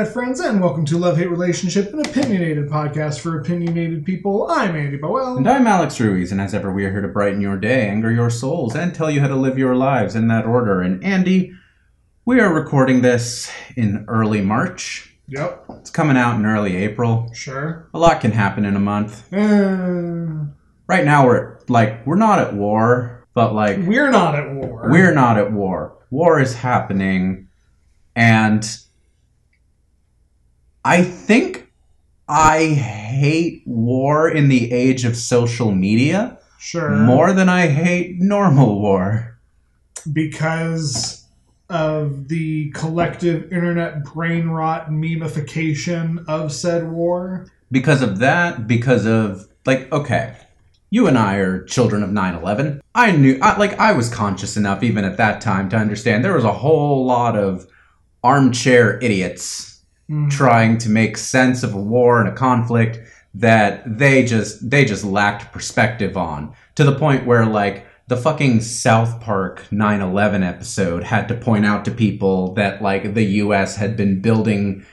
internet friends, and welcome to Love Hate Relationship, an opinionated podcast for opinionated people. I'm Andy Bowell. And I'm Alex Ruiz, and as ever, we are here to brighten your day, anger your souls, and tell you how to live your lives in that order. And Andy, we are recording this in early March. Yep, It's coming out in early April. sure. A lot can happen in a month. Uh, Right now, we're like we're not at war, but like we're not at war. we're not at war. War is happening, and I think I hate war in the age of social media. sure more than I hate normal war. because of the collective internet brain rot memification of said war. Because of that, because of, like, okay, you and I are children of 9 11. I knew, I, like, I was conscious enough even at that time to understand there was a whole lot of armchair idiots Mm. trying to make sense of a war and a conflict that they just they just lacked perspective on to the point where like the fucking South Park 9/11 episode had to point out to people that like the US had been building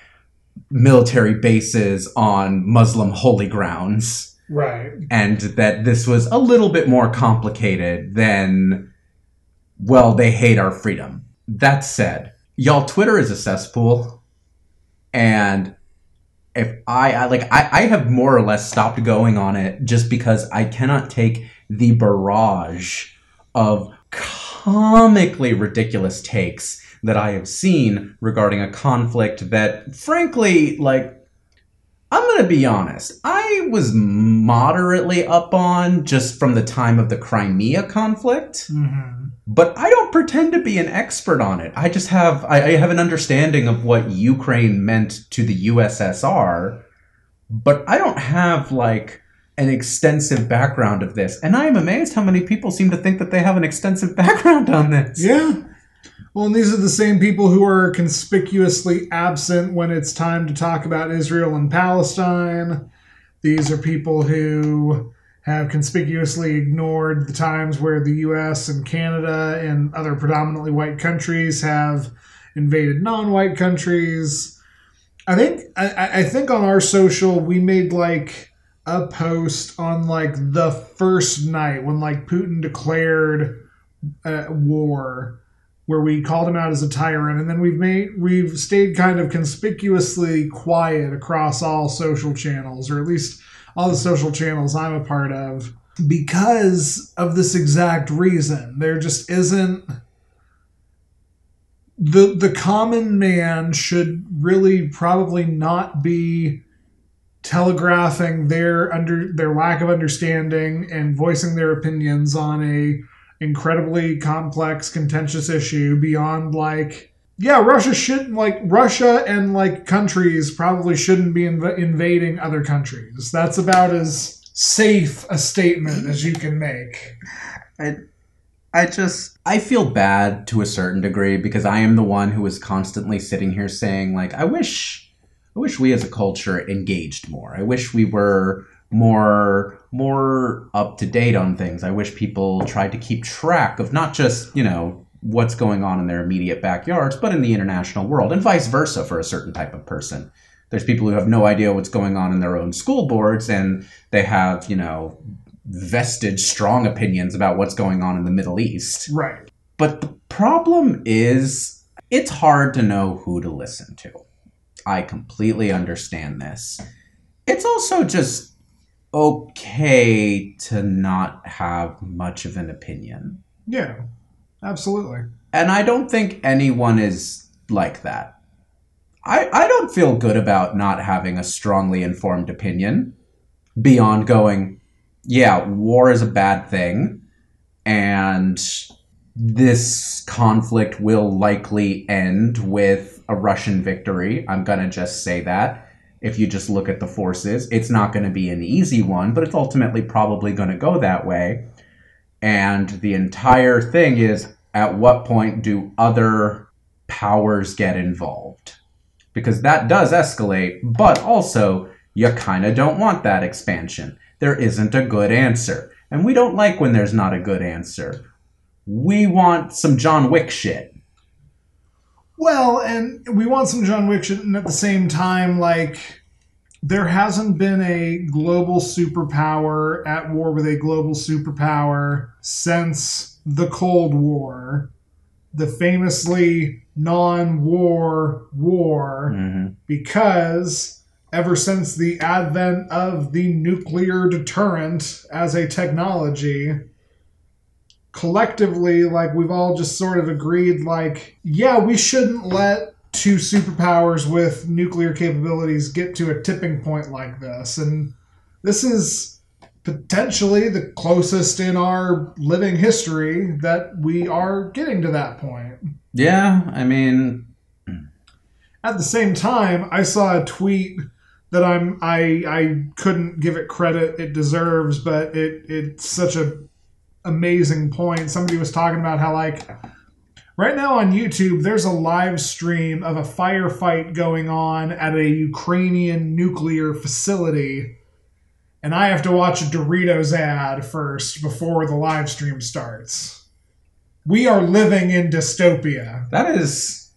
military bases on Muslim holy grounds Right. and that this was a little bit more complicated than well they hate our freedom that said y'all twitter is a cesspool and if i, I like I, I have more or less stopped going on it just because i cannot take the barrage of comically ridiculous takes that i have seen regarding a conflict that frankly like I'm going to be honest. I was moderately up on just from the time of the Crimea conflict, hmm but I don't pretend to be an expert on it. I just have I, I have an understanding of what Ukraine meant to the USSR, but I don't have like an extensive background of this. And I am amazed how many people seem to think that they have an extensive background on this. Yeah. Well, and these are the same people who are conspicuously absent when it's time to talk about Israel and Palestine. These are people who have conspicuously ignored the times where the US and Canada and other predominantly white countries have invaded non-white countries. I think I, I think on our social we made like a post on like the first night when like Putin declared uh, war where we called him out as a tyrant and then we've made we've stayed kind of conspicuously quiet across all social channels or at least all the social channels I'm a part of because of this exact reason. There just isn't the the common man should really probably not be telegraphing their under their lack of understanding and voicing their opinions on a incredibly complex contentious issue beyond like yeah russia shouldn't like russia and like countries probably shouldn't be inv- invading other countries that's about as safe a statement as you can make I, I just I feel bad to a certain degree because I am the one who is constantly sitting here saying like I wish I wish we as a culture engaged more. I wish we were more more up to date on things. I wish people tried to keep track of not just, you know, what's going on in their immediate backyards, but in the international world and vice versa for a certain type of person. There's people who have no idea what's going on in their own school boards and they have, you know, vested strong opinions about what's going on in the Middle East. right But the problem is, it's hard to know who to listen to. I completely understand this. It's also just okay to not have much of an opinion. yeah absolutely And I don't think anyone is like that. I, I don't feel good about not having a strongly informed opinion beyond going, yeah, war is a bad thing, and this conflict will likely end with a Russian victory. I'm going to just say that. If you just look at the forces, it's not going to be an easy one, but it's ultimately probably going to go that way. And the entire thing is at what point do other powers get involved? Because that does escalate, but also you kind of don't want that expansion. There isn't a good answer. And we don't like when there's not a good answer. We want some John Wick shit. Well, and we want some John Wick shit, and at the same time, like there hasn't been a global superpower at war with a global superpower since the Cold War, the famously non-war war, Mhm. because ever since the advent of the nuclear deterrent as a technology, collectively, like we've all just sort of agreed, like, yeah, we shouldn't let two superpowers with nuclear capabilities get to a tipping point like this. And this is potentially the closest in our living history that we are getting to that point. Yeah, I mean, At the same time, I saw a tweet that I'm I I couldn't give it credit it deserves, but it it's such a amazing point. Somebody was talking about how like right now on YouTube there's a live stream of a firefight going on at a Ukrainian nuclear facility. And I have to watch a Doritos ad first before the live stream starts. We are living in dystopia. that is.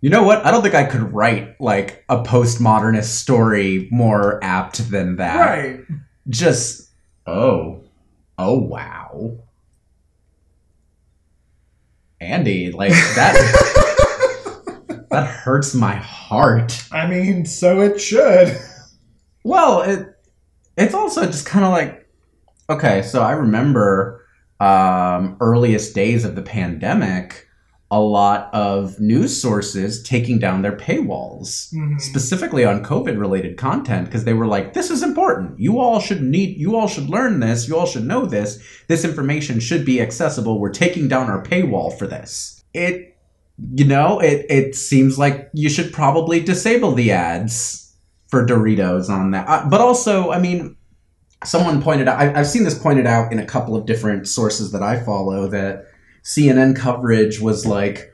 You know what? I don't think I could write like a postmodernist story more apt than that. Right. Just oh, oh wow, Andy, like that. that hurts my heart. I mean, so it should. Well, it it's also just kind of like okay, so I remember um, earliest days of the pandemic, a lot of news sources taking down their paywalls, Mhm. specifically on COVID related content, because they were like, "This is important. You all should need. You all should learn this. You all should know this. This information should be accessible. We're taking down our paywall for this." It, you know, it it seems like you should probably disable the ads for Doritos on that. Uh, but also, I mean, someone pointed out, I, I've seen this pointed out in a couple of different sources that I follow that CNN coverage was like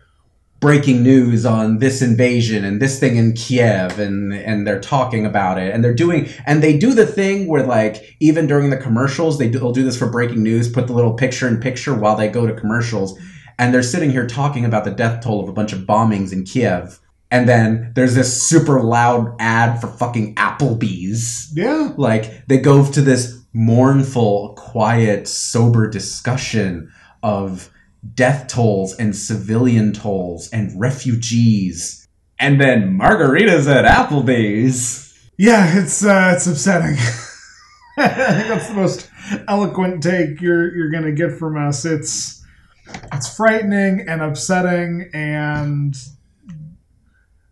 breaking news on this invasion and this thing in Kiev and and they're talking about it and they're doing and they do the thing where like even during the commercials they do, they'll do this for breaking news put the little picture in picture while they go to commercials and they're sitting here talking about the death toll of a bunch of bombings in Kiev and then there's this super loud ad for fucking Applebee's Yeah. like they go to this mournful quiet sober discussion of death tolls and civilian tolls and refugees and then margaritas at applebee's Yeah, it's uh, it's upsetting. I think that's the most eloquent take you're you're gonna get from us. It's it's frightening and upsetting, and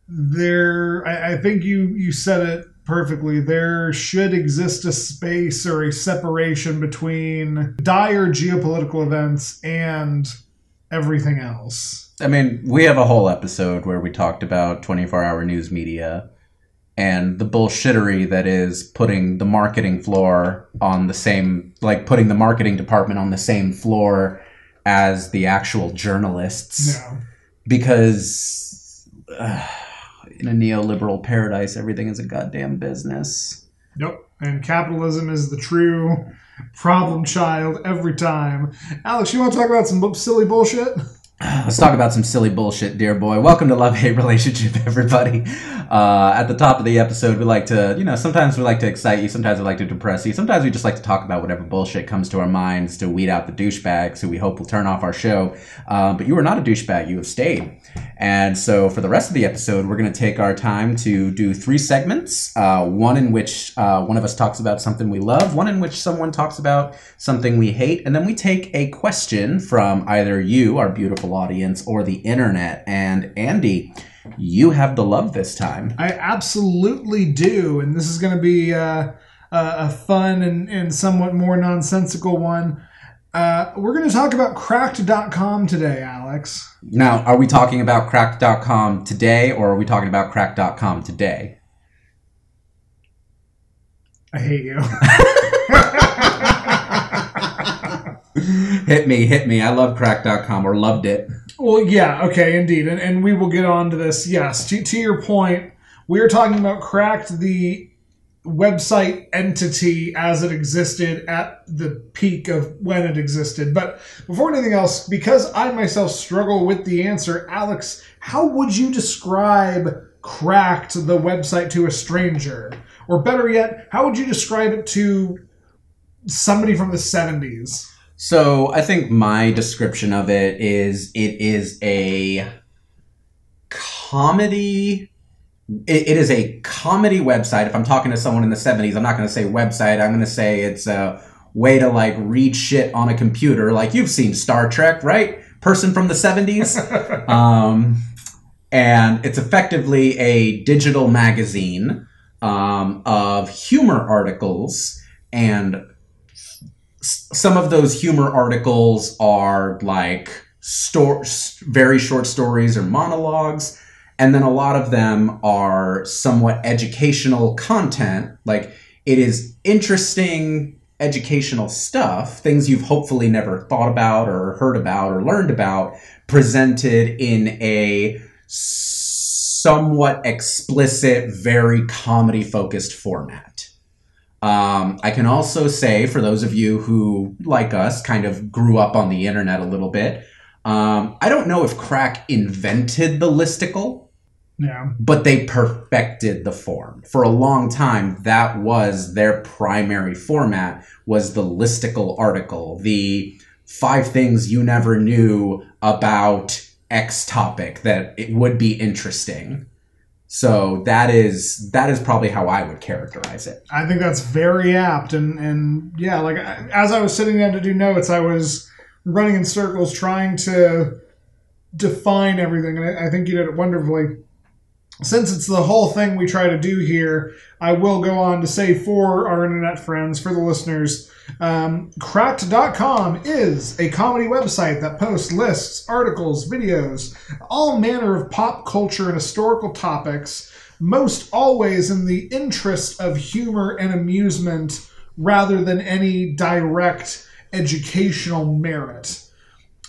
there. I, I think you you said it perfectly. There should exist a space or a separation between dire geopolitical events and everything else. i mean we have a whole episode where we talked about 24 hour news media and the bullshittery that is putting the marketing floor on the same like putting the marketing department on the same floor as the actual journalists No. because uh, in a neoliberal paradise, everything is a goddamn business. Nope. And capitalism is the true problem child every time. Alex, you want to talk about some silly bullshit? Let's talk about some silly bullshit, dear boy. Welcome to Love Hate Relationship, everybody. Uh, at the top of the episode, we like to, you know, sometimes we like to excite you, sometimes we like to depress you, sometimes we just like to talk about whatever bullshit comes to our minds to weed out the douchebags who we hope will turn off our show. Uh, but you are not a douchebag, you have stayed. And so for the rest of the episode, we're going to take our time to do three segments uh, one in which uh, one of us talks about something we love, one in which someone talks about something we hate, and then we take a question from either you, our beautiful audience, or the internet. And Andy, you have the love this time. I absolutely do. And this is going to be uh, a, fun and, and somewhat more nonsensical one. Uh, we're going to talk about cracked.com today, Alex. Now, are we talking about cracked.com today, or are we talking about cracked.com today? I hate you. hit me, hit me. I love crack.com or loved it. Well, yeah, okay, indeed, and, and we will get on to this. Yes, to, to your point, we are talking about Cracked, the website entity as it existed at the peak of when it existed. But before anything else, because I myself struggle with the answer, Alex, how would you describe cracked the website to a stranger? Or better yet, how would you describe it to somebody from the 70s? So I think my description of it is it is a comedy. It, it is a comedy website. If I'm talking to someone in the 70s, I'm not going to say website. I'm going to say it's a way to like read shit on a computer. Like you've seen Star Trek, right? Person from the 70s. um, and it's effectively a digital magazine um, of humor articles and some of those humor articles are like sto- very short stories or monologues and then a lot of them are somewhat educational content like it is interesting educational stuff things you've hopefully never thought about or heard about or learned about presented in a somewhat explicit very comedy focused format. Um, I can also say, for those of you who, like us, kind of grew up on the internet a little bit, um, I don't know if Crack invented the listicle, Yeah. but they perfected the form. For a long time, that was their primary format, was the listicle article, the five things you never knew about X topic that it would be interesting. So that is that is probably how I would characterize it. I think that's very apt, and and yeah, like as I was sitting down to do notes, I was running in circles trying to define everything, and I, I think you did it wonderfully. Since it's the whole thing we try to do here, I will go on to say for our internet friends, for the listeners, um, Cracked.com is a comedy website that posts lists, articles, videos, all manner of pop culture and historical topics, most always in the interest of humor and amusement rather than any direct educational merit.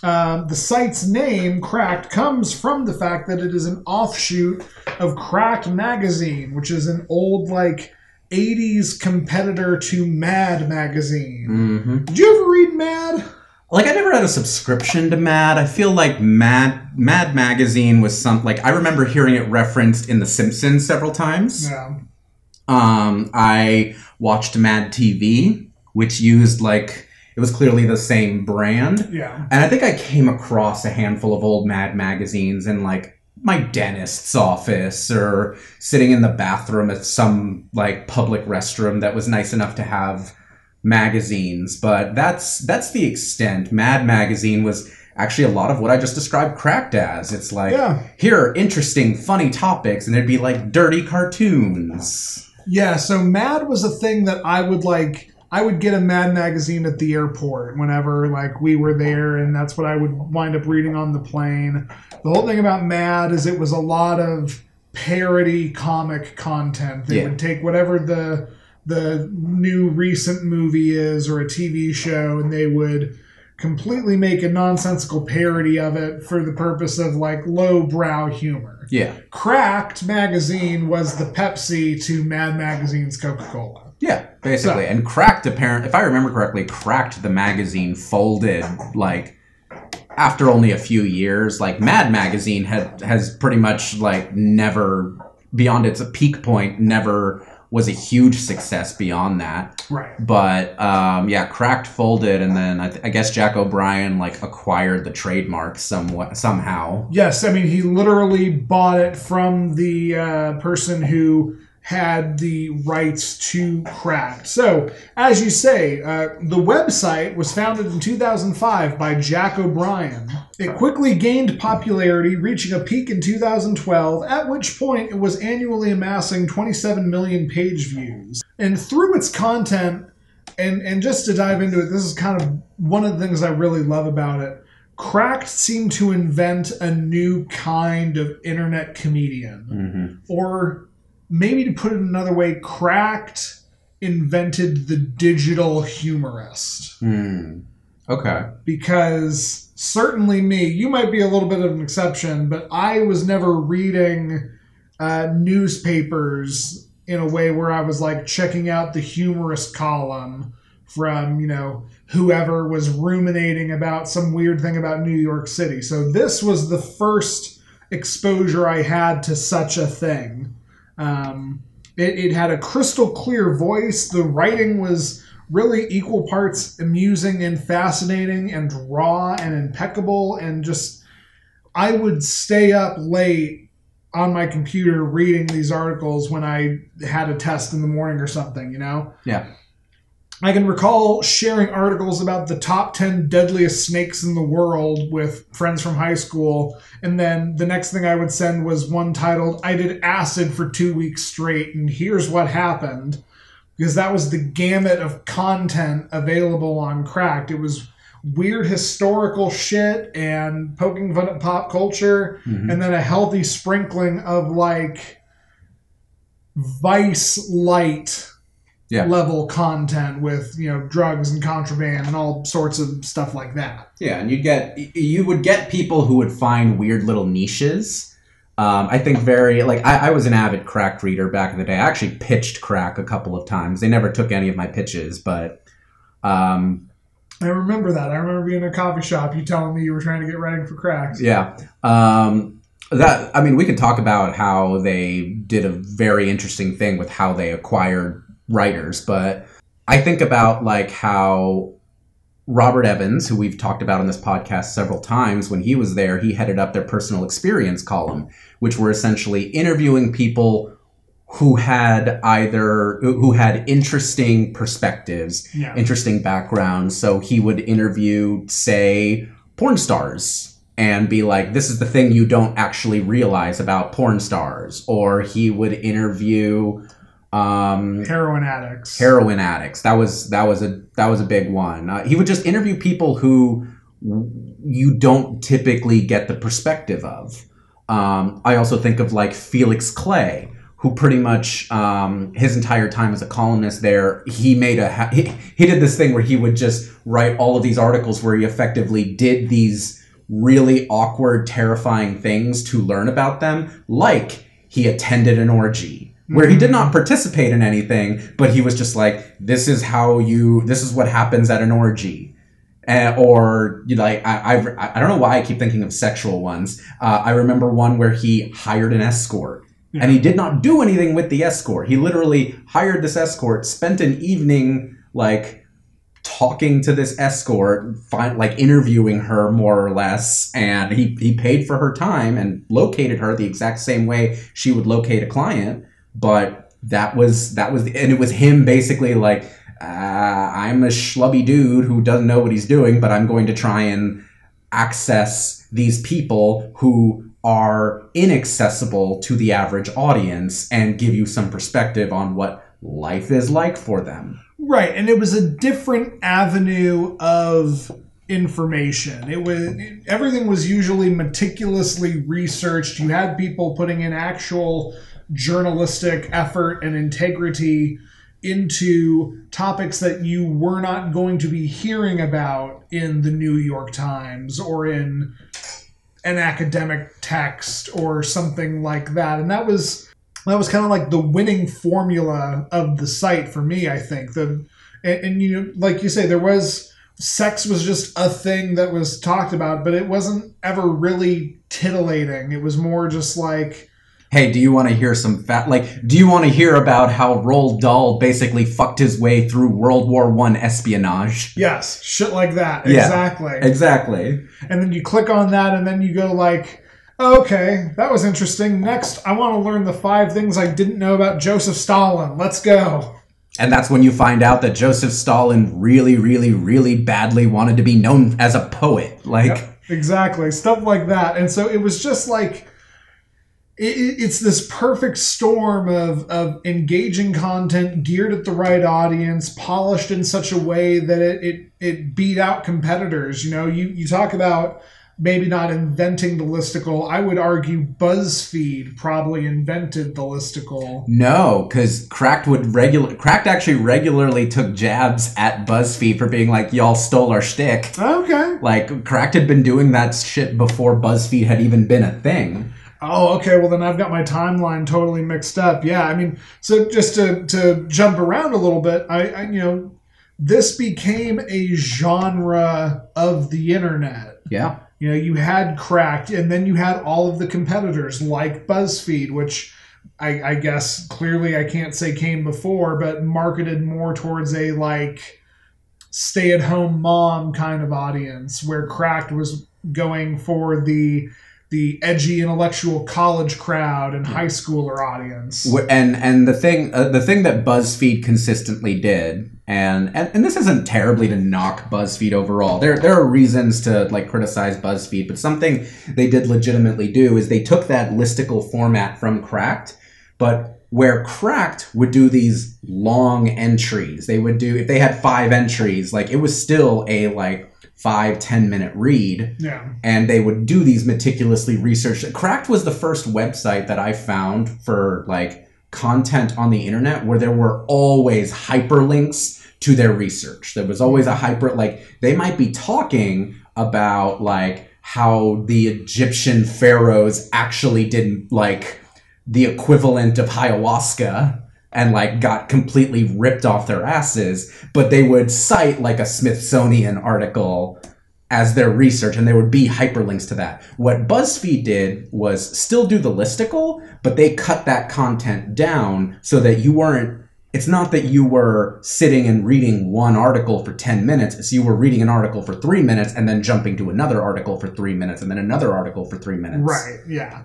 Um, the site's name, Cracked, comes from the fact that it is an offshoot of Cracked Magazine, which is an old, like, 80s competitor to Mad Magazine. Mm-hmm. Did you ever read Mad? Like I never had a subscription to Mad. I feel like Mad Mad magazine was some like I remember hearing it referenced in The Simpsons several times. Yeah. Um, I watched Mad TV, which used like it was clearly the same brand. Yeah. And I think I came across a handful of old Mad magazines in like my dentist's office or sitting in the bathroom at some like public restroom that was nice enough to have magazines. But that's that's the extent. Mad magazine was actually a lot of what I just described cracked as. It's like Yeah. here are interesting, funny topics, and there'd be like dirty cartoons. Yeah, so Mad was a thing that I would like. I would get a Mad magazine at the airport whenever like we were there, and that's what I would wind up reading on the plane. The whole thing about Mad is it was a lot of parody comic content. They Yeah. would take whatever the the new recent movie is or a TV show, and they would completely make a nonsensical parody of it for the purpose of like lowbrow humor. Yeah. Cracked magazine was the Pepsi to Mad Magazine's Coca Cola. Yeah, basically. So- and Cracked apparent if I remember correctly, Cracked the magazine folded like after only a few years. Like Mad magazine had has pretty much like never beyond its peak point never was a huge success beyond that. Right. But um, yeah, Cracked folded, and then I, th- I guess Jack O'Brien like acquired the trademark somewhat somehow. Yes, I mean he literally bought it from the uh, person who had the rights to Cracked. So, as you say, uh, the website was founded in 2005 by Jack O'Brien. It quickly gained popularity, reaching a peak in 2012, at which point it was annually amassing 27 million page views. And through its content, and and just to dive into it, this is kind of one of the things I really love about it. Cracked seemed to invent a new kind of internet comedian, Mm-hmm. or maybe to put it another way, Cracked invented the digital humorist Hmm. Okay. because certainly me, you might be a little bit of an exception, but I was never reading uh, newspapers in a way where I was like checking out the humorous column from, you know, whoever was ruminating about some weird thing about New York City. So this was the first exposure I had to such a thing. Um, it, it had a crystal clear voice. The writing was really equal parts amusing and fascinating and raw and impeccable and just I would stay up late on my computer reading these articles when I had a test in the morning or something, you know? Yeah. I can recall sharing articles about the top 10 deadliest snakes in the world with friends from high school. And then the next thing I would send was one titled, I did acid for two weeks straight, and here's what happened. Because that was the gamut of content available on Cracked. It was weird historical shit and poking fun at pop culture, Mhm. and then a healthy sprinkling of like vice light Yeah. level content with you know drugs and contraband and all sorts of stuff like that. Yeah, and you'd get you would get people who would find weird little niches. Um, I think very like I, I was an avid crack reader back in the day. I actually pitched crack a couple of times. They never took any of my pitches, but um, I remember that. I remember being in a coffee shop. You telling me you were trying to get writing for cracks. yeah, um, that I mean we could talk about how they did a very interesting thing with how they acquired writers, but I think about like how Robert Evans, who we've talked about on this podcast several times, when he was there, he headed up their personal experience column, which were essentially interviewing people who had either who had interesting perspectives, Yeah. interesting backgrounds. So he would interview, say, porn stars and be like, this is the thing you don't actually realize about porn stars. Or he would interview um, Heroin addicts. heroin addicts. That was that was a that was a big one. Uh, he would just interview people who you don't typically get the perspective of. Um, I also think of like Felix Clay, who pretty much um, his entire time as a columnist there, he made a ha- he, he did this thing where he would just write all of these articles where he effectively did these really awkward, terrifying things to learn about them, like he attended an orgy where he did not participate in anything, but he was just like, "This is how you. This is what happens at an orgy." Uh, or you know, like I, I, I don't know why I keep thinking of sexual ones. Uh, I remember one where he hired an escort, Yeah. and he did not do anything with the escort. He literally hired this escort, spent an evening like talking to this escort, find, like interviewing her more or less, and he he paid for her time and located her the exact same way she would locate a client. But that was that was, and it was him basically like, uh, I'm a schlubby dude who doesn't know what he's doing, but I'm going to try and access these people who are inaccessible to the average audience and give you some perspective on what life is like for them. Right, and it was a different avenue of information. It was everything was usually meticulously researched. You had people putting in actual journalistic effort and integrity into topics that you were not going to be hearing about in the New York Times or in an academic text or something like that. And that was that was kind of like the winning formula of the site for me i think the and, and you know like you say there was sex was just a thing that was talked about but it wasn't ever really titillating it was more just like Hey, do you want to hear some fat? Like, do you want to hear about how Roald Dahl basically fucked his way through World War One espionage? yes shit like that Yeah. exactly Exactly. and then you click on that and then you go like okay that was interesting next i want to learn the five things i didn't know about joseph stalin let's go And that's when you find out that Joseph Stalin really, really, really badly wanted to be known as a poet. Like, Yep, exactly stuff like that and so it was just like it's this perfect storm of, of engaging content geared at the right audience polished in such a way that it, it, it beat out competitors you know you, you talk about maybe not inventing the listicle i would argue buzzfeed probably invented the listicle no, because Cracked would regular Cracked actually regularly took jabs at BuzzFeed for being like, y'all stole our shtick. okay Like, Cracked had been doing that shit before BuzzFeed had even been a thing. Oh, okay. Well, then I've got my timeline totally mixed up. Yeah, I mean, so just to to jump around a little bit, I, I you know, this became a genre of the internet. Yeah. You know, you had Cracked, and then you had all of the competitors like BuzzFeed, which I, I guess clearly I can't say came before, but marketed more towards a like stay at home mom kind of audience, where Cracked was going for the the edgy intellectual college crowd and high schooler audience. And and the thing uh, the thing that BuzzFeed consistently did, and, and and this isn't terribly to knock BuzzFeed overall. There there are reasons to like criticize BuzzFeed, but something they did legitimately do is they took that listicle format from Cracked, but where Cracked would do these long entries, they would do if they had five entries, like it was still a like five ten minute read Yeah. and they would do these meticulously researched. Cracked was the first website that I found for like content on the internet where there were always hyperlinks to their research. There was always a hyper like they might be talking about like how the Egyptian pharaohs actually did like the equivalent of ayahuasca and like got completely ripped off their asses, but they would cite like a Smithsonian article as their research and there would be hyperlinks to that. What BuzzFeed did was still do the listicle, but they cut that content down so that you weren't it's not that you were sitting and reading one article for 10 minutes, it's you were reading an article for 3 minutes and then jumping to another article for 3 minutes and then another article for 3 minutes. Right. Yeah.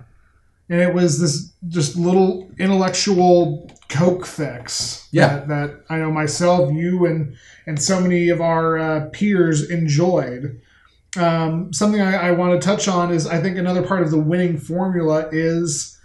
And it was this just little intellectual coke fix. Yeah. That, that I know myself, you, and and so many of our uh, peers enjoyed. Um, something I, I want to touch on is I think another part of the winning formula is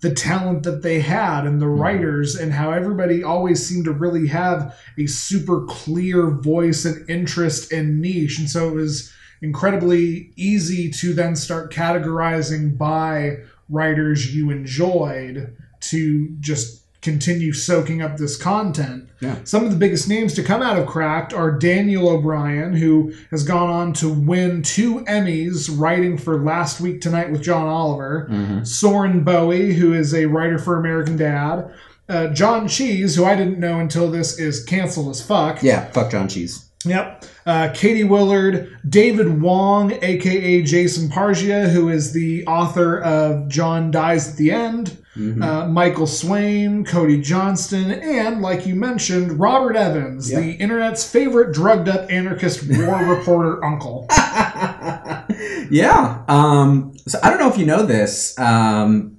the talent that they had and the writers and how everybody always seemed to really have a super clear voice and interest and niche and so it was incredibly easy to then start categorizing by writers you enjoyed to just continue soaking up this content. Yeah. Some of the biggest names to come out of Cracked are Daniel O'Brien, who has gone on to win two Emmys writing for Last Week Tonight with John Oliver. Mhm. Soren Bowie, who is a writer for American Dad. Uh, John Cheese, who I didn't know until this is canceled as fuck. Yeah, fuck John Cheese. Yep. Uh, Katie Willard, David Wong, aka Jason Pargin, who is the author of John Dies at the End, Mhm. uh, Michael Swaim, Cody Johnston, and, like you mentioned, Robert Evans, Yep. the internet's favorite drugged up anarchist war reporter uncle. yeah. Um, so I don't know if you know this. Um,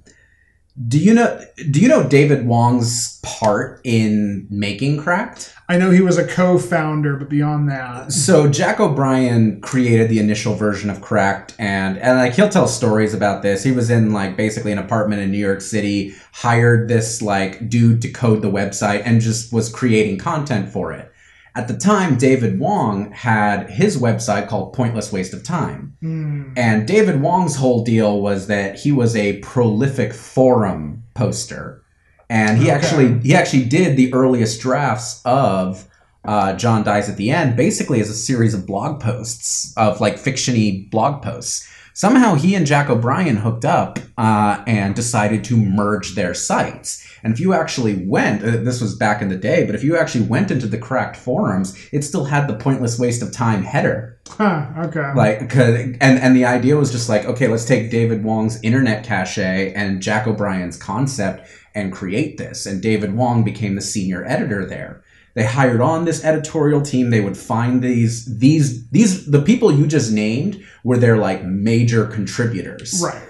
do you know? Do you know David Wong's part in making Cracked? I know he was a co founder, but beyond that. So Jack O'Brien created the initial version of Cracked, and and like he'll tell stories about this. He was in like basically an apartment in New York City, hired this like dude to code the website, and just was creating content for it. At the time, David Wong had his website called Pointless Waste of Time. Hmm. And David Wong's whole deal was that he was a prolific forum poster, and he Okay. actually he actually did the earliest drafts of uh, John Dies at the End, basically as a series of blog posts of like fictiony blog posts. Somehow he and Jack O'Brien hooked up uh, and decided to merge their sites. And if you actually went, uh, this was back in the day, but if you actually went into the cracked forums, it still had the pointless waste of time header. Huh, okay. like 'cause- and and the idea was just like okay let's take david wong's internet cache and jack o'brien's concept and create this. And david wong became the senior editor there. They hired on this editorial team. They would find these these these the people you just named were their like major contributors. Right.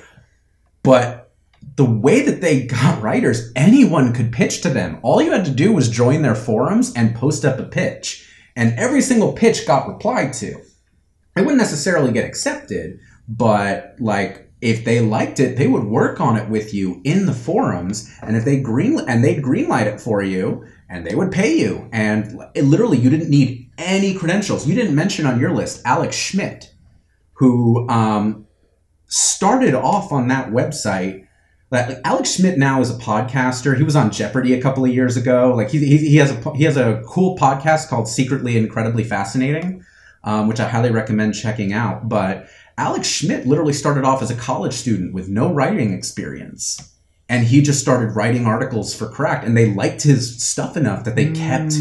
but the way that they got writers, anyone could pitch to them. All you had to do was join their forums and post up a pitch. And every single pitch got replied to. It wouldn't necessarily get accepted, but like if they liked it, they would work on it with you in the forums. And if they green and they'd greenlight it for you, and they would pay you. And it, literally, you didn't need any credentials. You didn't mention on your list Alex Schmidt, who um, started off on that website. Like Alex Schmidt now is a podcaster. He was on Jeopardy a couple of years ago. Like he, he, he has a he has a cool podcast called Secretly Incredibly Fascinating. um, which I highly recommend checking out. But Alex Schmidt literally started off as a college student with no writing experience. And he just started writing articles for Cracked, and they liked his stuff enough that they Mm. kept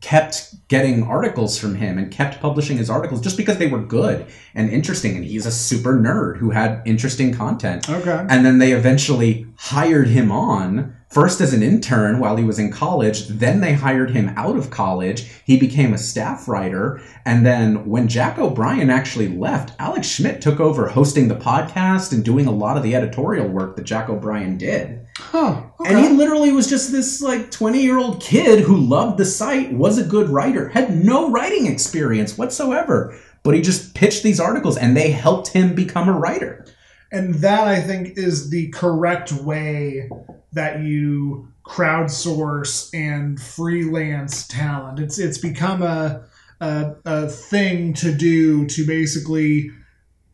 getting articles from him and kept publishing his articles just because they were good and interesting. And he's a super nerd who had interesting content. Okay. And then they eventually hired him on first as an intern while he was in college. Then they hired him out of college. He became a staff writer. And then when Jack O'Brien actually left, Alex Schmidt took over hosting the podcast and doing a lot of the editorial work that Jack O'Brien did. Huh. Okay. And he literally was just this like 20 year old kid who loved the site, was a good writer, had no writing experience whatsoever. But he just pitched these articles and they helped him become a writer. And that I think is the correct way that you crowdsource and freelance talent. It's it's become a a, a thing to do to basically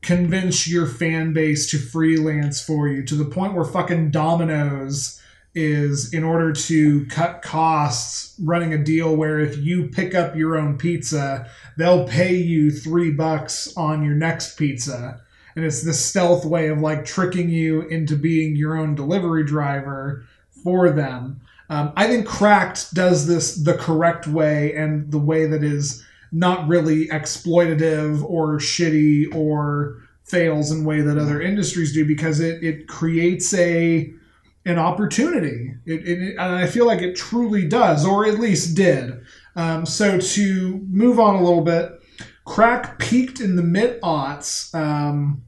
convince your fan base to freelance for you to the point where fucking Domino's is in order to cut costs running a deal where if you pick up your own pizza they'll pay you three bucks on your next pizza and it's this stealth way of like tricking you into being your own delivery driver for them. Um, I think Cracked does this the correct way and the way that is not really exploitative or shitty or fails in way that other industries do because it, it creates a an opportunity. It, it, and I feel like it truly does, or at least did. Um, so to move on a little bit, Crack peaked in the mid aughts, um,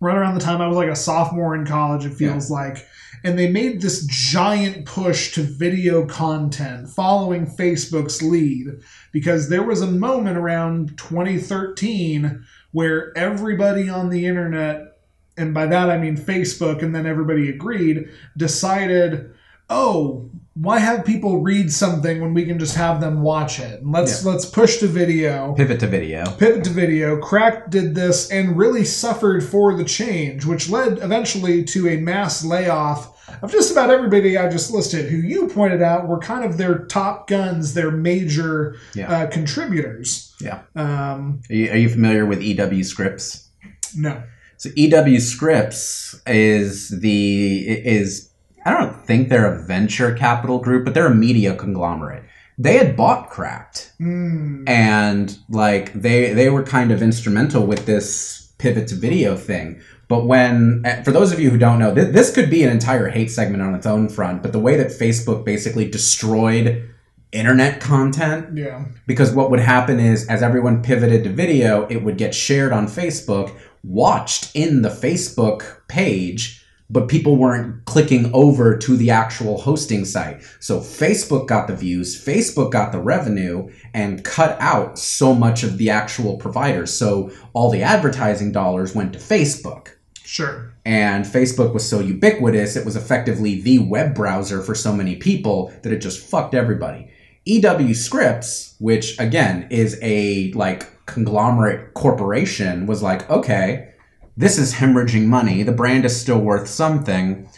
right around the time I was like a sophomore in college, it feels like. And they made this giant push to video content following Facebook's lead because there was a moment around 2013 where everybody on the internet, and by that I mean Facebook, and then everybody agreed, decided, oh, why have people read something when we can just have them watch it? And let's let's push to video Pivot to video. pivot to video. Crack did this and really suffered for the change, which led eventually to a mass layoff of just about everybody I just listed, who you pointed out were kind of their top guns, their major Yeah. uh, contributors. Yeah. Um, Are you, are you familiar with EW Scripps? no. So EW Scripps is the is I don't think they're a venture capital group, but they're a media conglomerate. They had bought Cracked, Mm, and like they they were kind of instrumental with this pivot to video thing. But when, eh, for those of you who don't know, th- this could be an entire hate segment on its own front. But the way that Facebook basically destroyed internet content yeah. because what would happen is as everyone pivoted to video it would get shared on facebook watched in the facebook page but people weren't clicking over to the actual hosting site so facebook got the views facebook got the revenue and cut out so much of the actual providers so all the advertising dollars went to facebook Sure. and Facebook was so ubiquitous, it was effectively the web browser for so many people that it just fucked everybody. EW Scripps, which again is a like conglomerate corporation, was like, okay, this is hemorrhaging money. The brand is still worth something.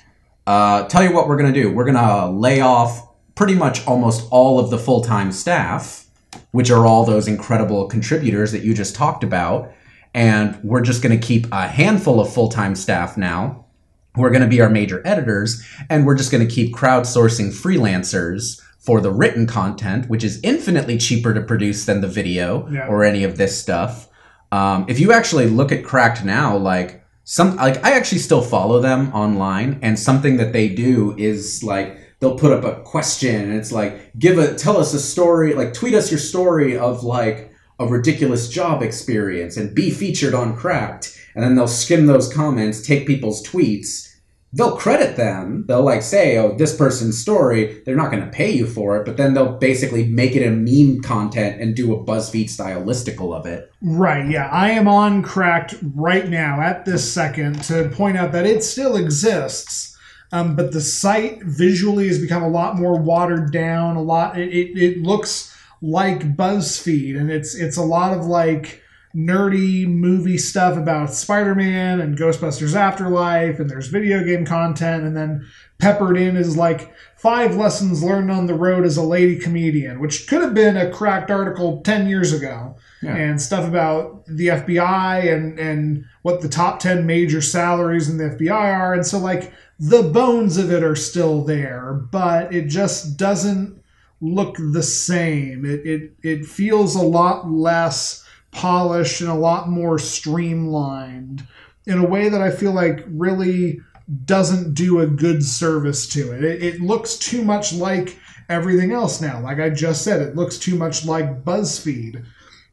Uh, tell you what we're gonna do. We're gonna lay off pretty much almost all of the full time staff, which are all those incredible contributors that you just talked about and we're just going to keep a handful of full-time staff now who are going to be our major editors and we're just going to keep crowdsourcing freelancers for the written content which is infinitely cheaper to produce than the video Yeah. or any of this stuff um, if you actually look at cracked now like some like i actually still follow them online and something that they do is like they'll put up a question and it's like give a tell us a story like tweet us your story of like a ridiculous job experience and be featured on cracked. And then they'll skim those comments take people's tweets they'll credit them they'll like say oh this person's story they're not going to pay you for it but then they'll basically make it a meme content and do a buzzfeed style listicle of it Right, yeah. I am on Cracked right now at this second to point out that it still exists. Um, but the site visually has become a lot more watered down. A lot. It, it, it looks like BuzzFeed, and it's it's a lot of like nerdy movie stuff about Spider-Man and Ghostbusters Afterlife, and there's video game content, and then peppered in is like five lessons learned on the road as a lady comedian, which could have been a cracked article ten years ago. Yeah. and stuff about the FBI and and what the top 10 major salaries in the FBI are and so like the bones of it are still there but it just doesn't look the same it it it feels a lot less polished and a lot more streamlined in a way that I feel like really doesn't do a good service to it. It, it looks too much like everything else now. Like I just said, it looks too much like BuzzFeed.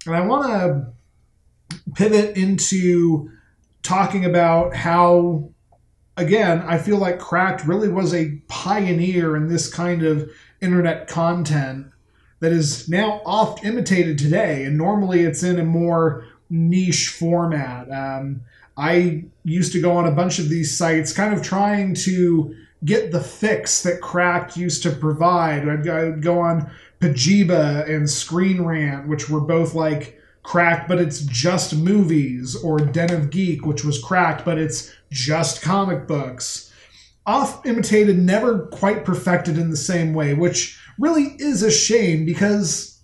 And I want to pivot into talking about how, again, I feel like Cracked really was a pioneer in this kind of internet content that is now oft imitated today. And normally it's in a more niche format. Um, I used to go on a bunch of these sites kind of trying to get the fix that Cracked used to provide. I'd, I'd go on Pajiba and Screen Rant, which were both like Cracked, but it's just movies, or Den of Geek, which was Cracked, but it's just comic books. Off imitated, never quite perfected in the same way, which really is a shame because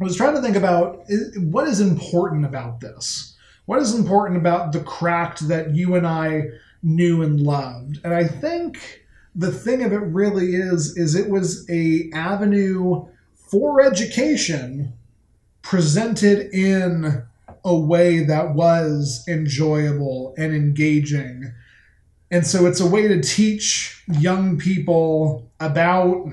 I was trying to think about what is important about this. What is important about the cracked that you and I knew and loved? And I think the thing of it really is is it was a avenue for education presented in a way that was enjoyable and engaging. And so it's a way to teach young people about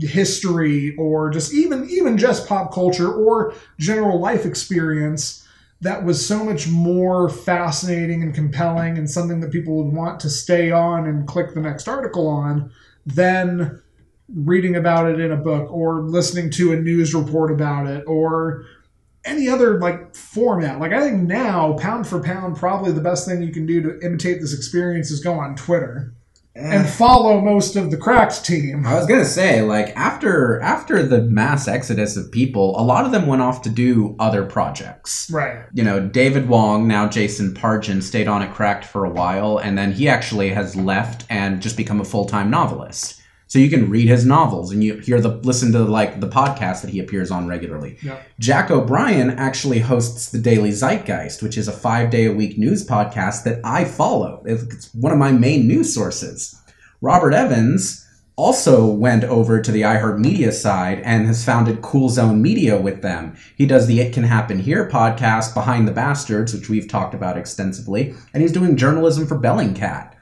history or just even even just pop culture or general life experience that was so much more fascinating and compelling and something that people would want to stay on and click the next article on than reading about it in a book or listening to a news report about it or any other like format. Like I think now, pound for pound, probably the best thing you can do to imitate this experience is go on Twitter and eh. follow most of the cracked team. I was gonna say, like after after the mass exodus of people, a lot of them went off to do other projects. Right. You know, David Wong, now Jason Pargin, stayed on at Cracked for a while, and then he actually has left and just become a full time novelist. So you can read his novels and you hear the listen to like the podcast that he appears on regularly. Yeah. Jack O'Brien actually hosts the Daily Zeitgeist, which is a five day a week news podcast that I follow. It's one of my main news sources. Robert Evans also went over to the iHeartMedia side and has founded Cool Zone Media with them. He does the It Can Happen Here podcast, Behind the Bastards, which we've talked about extensively, and he's doing journalism for Bellingcat.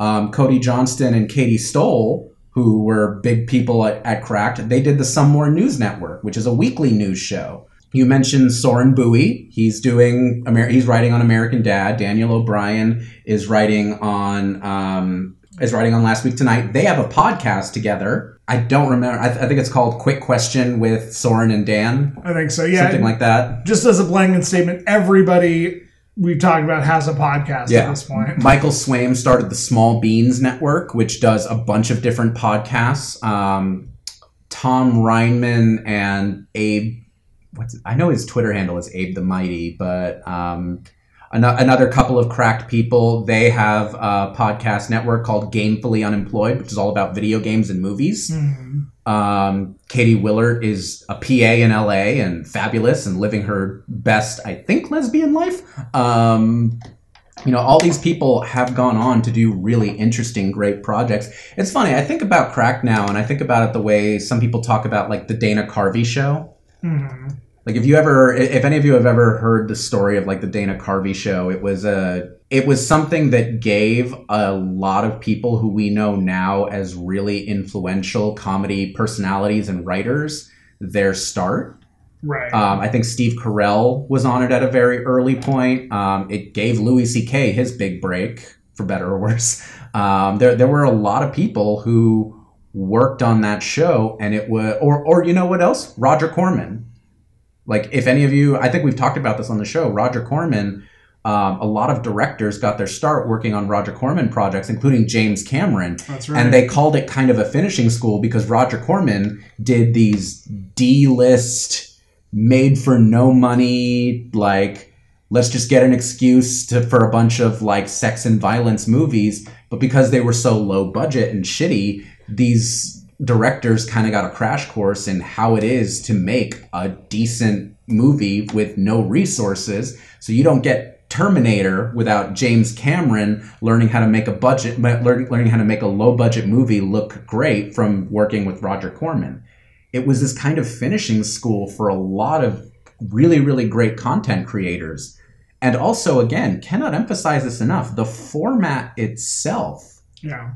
Um, Cody Johnston and Katie Stoll, who were big people at, at Cracked, they did the Some More News Network, which is a weekly news show. You mentioned Soren Bowie. He's doing. Amer- he's writing on American Dad. Daniel O'Brien is writing on. Um, is writing on Last Week Tonight. They have a podcast together. I don't remember. I, th- I think it's called Quick Question with Soren and Dan, I think so. Yeah. something like that. just as a blanket statement, everybody we've talked about has a podcast Yeah. at this point. Michael Swaim started the Small Beans Network, which does a bunch of different podcasts. Um, Tom Reimann and Abe, what's I know his Twitter handle is Abe the Mighty, but um, ano- another couple of cracked people. They have a podcast network called Gamefully Unemployed, which is all about video games and movies. Mhm. Um, Katie Willert is a PA in LA and fabulous and living her best, I think, lesbian life. Um, you know, all these people have gone on to do really interesting, great projects. It's funny, I think about Crack now and I think about it the way some people talk about like the Dana Carvey show. Mhm. Like if you ever if any of you have ever heard the story of like the Dana Carvey show, it was a it was something that gave a lot of people who we know now as really influential comedy personalities and writers their start. Right. Um, I think Steve Carell was on it at a very early point. Um, it gave Louis C.K. his big break, for better or worse. Um, there, there were a lot of people who worked on that show, and it was, or, or you know what else? Roger Corman. Like, if any of you, I think we've talked about this on the show. Roger Corman. Um, a lot of directors got their start working on Roger Corman projects, including James Cameron. That's right. And they called it kind of a finishing school because Roger Corman did these D list, made for no money, like, let's just get an excuse to, for a bunch of like sex and violence movies. But because they were so low budget and shitty, these directors kind of got a crash course in how it is to make a decent movie with no resources. So you don't get Terminator without James Cameron learning how to make a budget, learning, learning how to make a low budget movie look great from working with Roger Corman. It was this kind of finishing school for a lot of really, really great content creators. And also, again, cannot emphasize this enough the format itself. Yeah.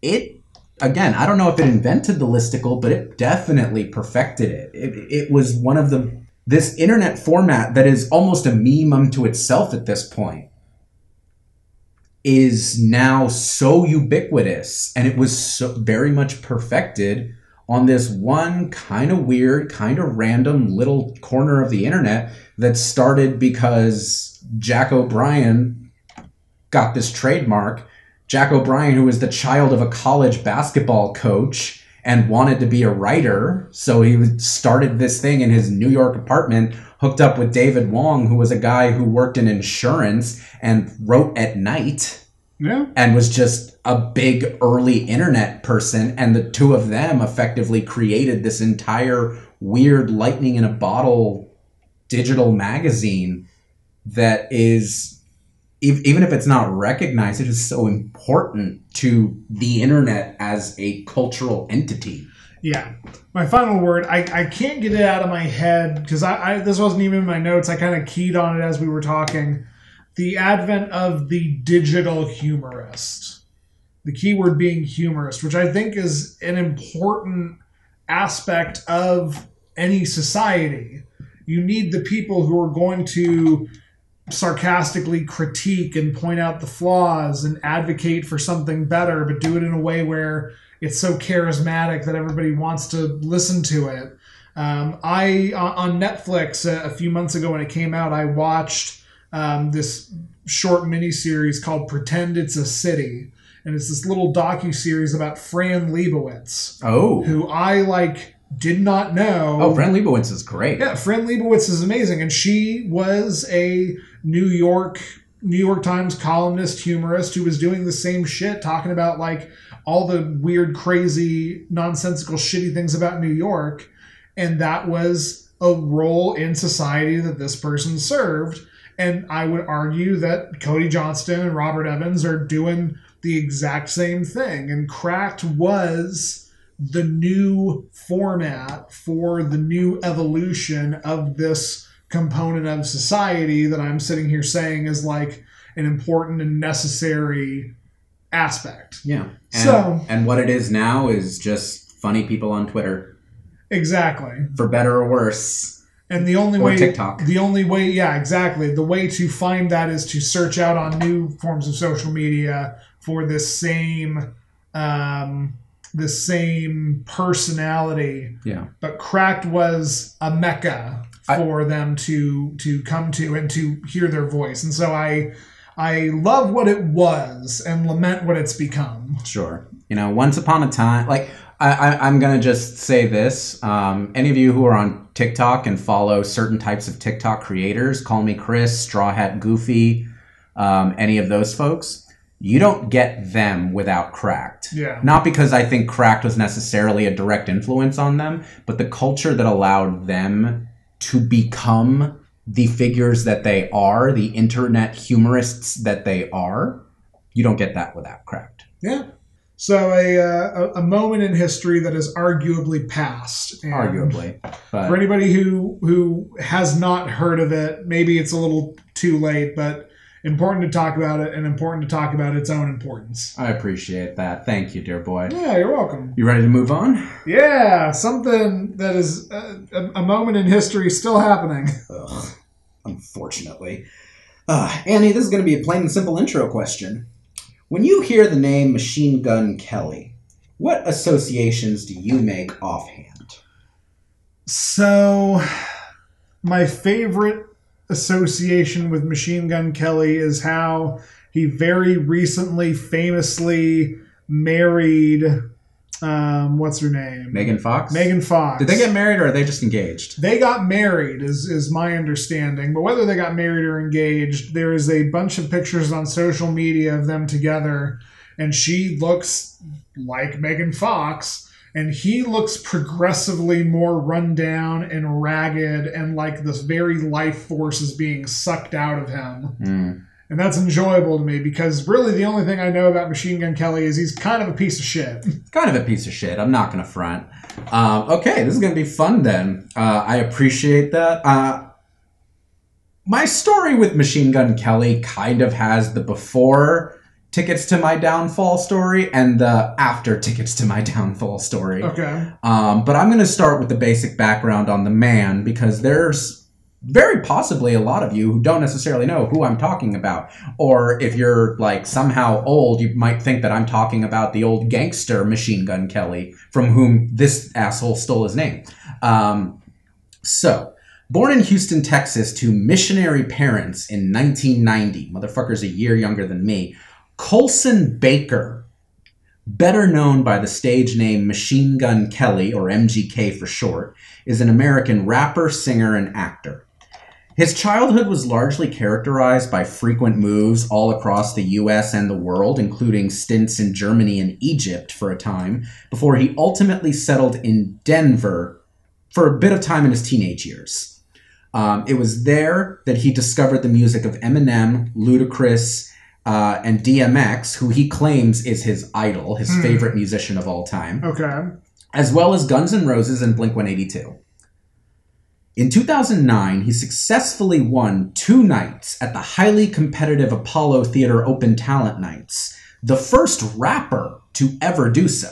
It, again, I don't know if it invented the listicle, but it definitely perfected it. It, it was one of the, this internet format that is almost a meme unto itself at this point is now so ubiquitous and it was so very much perfected on this one kind of weird, kind of random little corner of the internet that started because Jack O'Brien got this trademark. Jack O'Brien, who was the child of a college basketball coach and wanted to be a writer, so he started this thing in his New York apartment, hooked up with David Wong, who was a guy who worked in insurance and wrote at night. Yeah. and was just a big early internet person. And the two of them effectively created this entire weird lightning in a bottle digital magazine that is ev- even if it's not recognized it is so important to the internet as a cultural entity Yeah. My final word, I, I can't get it out of my head because I, I this wasn't even in my notes. I kind of keyed on it as we were talking. The advent of the digital humorist. The keyword being humorist, which I think is an important aspect of any society. You need the people who are going to sarcastically critique and point out the flaws and advocate for something better, but do it in a way where it's so charismatic that everybody wants to listen to it. Um, I on Netflix a, a few months ago when it came out, I watched um, this short mini series called "Pretend It's a City," and it's this little docu series about Fran Lebowitz, oh who I like did not know. oh Fran Lebowitz is great Yeah, Fran Lebowitz is amazing, and she was a New York New York Times columnist, humorist who was doing the same shit, talking about like all the weird, crazy, nonsensical, shitty things about New York, and that was a role in society that this person served. And I would argue that Cody Johnston and Robert Evans are doing the exact same thing. And Cracked was the new format for the new evolution of this component of society that I'm sitting here saying is like an important and necessary aspect. yeah. And, So- and what it is now is just funny people on twitter. Exactly. for better or worse. And the only way tiktok. the only way yeah, exactly. The way to find that is to search out on new forms of social media for this same um the same personality. Yeah. But cracked was a mecca I- for them to to come to and to hear their voice and so i i love what it was and lament what it's become Sure. You know, once upon a time, like I, I, I'm gonna just say this. Um, any of you who are on TikTok and follow certain types of TikTok creators, call me Chris, Straw Hat Goofy, um, any of those folks. You don't get them without Cracked. yeah Not because I think Cracked was necessarily a direct influence on them, but the culture that allowed them to become the figures that they are, the internet humorists that they are. You don't get that without Cracked. yeah so a, uh, a moment in history that is arguably past and arguably. for anybody who who has not heard of it maybe it's a little too late but important to talk about it and important to talk about its own importance I appreciate that. Thank you, dear boy. yeah you're welcome You ready to move on? Yeah, something that is a, a, a moment in history still happening. Ugh, unfortunately. Uh, Annie, this is going to be a plain and simple intro question. When you hear the name Machine Gun Kelly, what associations do you make offhand? So, my favorite association with Machine Gun Kelly is how he very recently famously married, um, what's her name? Megan Fox? Megan Fox. Did they get married or are they just engaged? They got married, is, is my understanding. But whether they got married or engaged, there is a bunch of pictures on social media of them together, and she looks like Megan Fox. And he looks progressively more run down and ragged, and like this very life force is being sucked out of him. Mm. And that's enjoyable to me because really the only thing I know about Machine Gun Kelly is he's kind of a piece of shit. kind of a piece of shit. I'm not going to front. Um, okay, this is going to be fun then. Uh, I appreciate that. Uh, my story with Machine Gun Kelly kind of has the before tickets to my downfall story and the after tickets to my downfall story. Okay. Um, but I'm going to start with the basic background on the man because there's very possibly a lot of you who don't necessarily know who I'm talking about. Or if you're like somehow old, you might think that I'm talking about the old gangster Machine Gun Kelly from whom this asshole stole his name. Um, so, born in Houston, Texas to missionary parents in 1990, motherfucker's a year younger than me, Colson Baker better known by the stage name Machine Gun Kelly, or MGK for short, is an American rapper, singer, and actor. His childhood was largely characterized by frequent moves all across the US and the world, including stints in Germany and Egypt for a time, before he ultimately settled in Denver for a bit of time in his teenage years. Um, it was there that he discovered the music of Eminem, Ludacris, uh, and DMX, who he claims is his idol, his Hmm. favorite musician of all time, Okay. as well as Guns N' Roses and Blink 182. In 2009, he successfully won two nights at the highly competitive Apollo Theater Open Talent Nights, the first rapper to ever do so.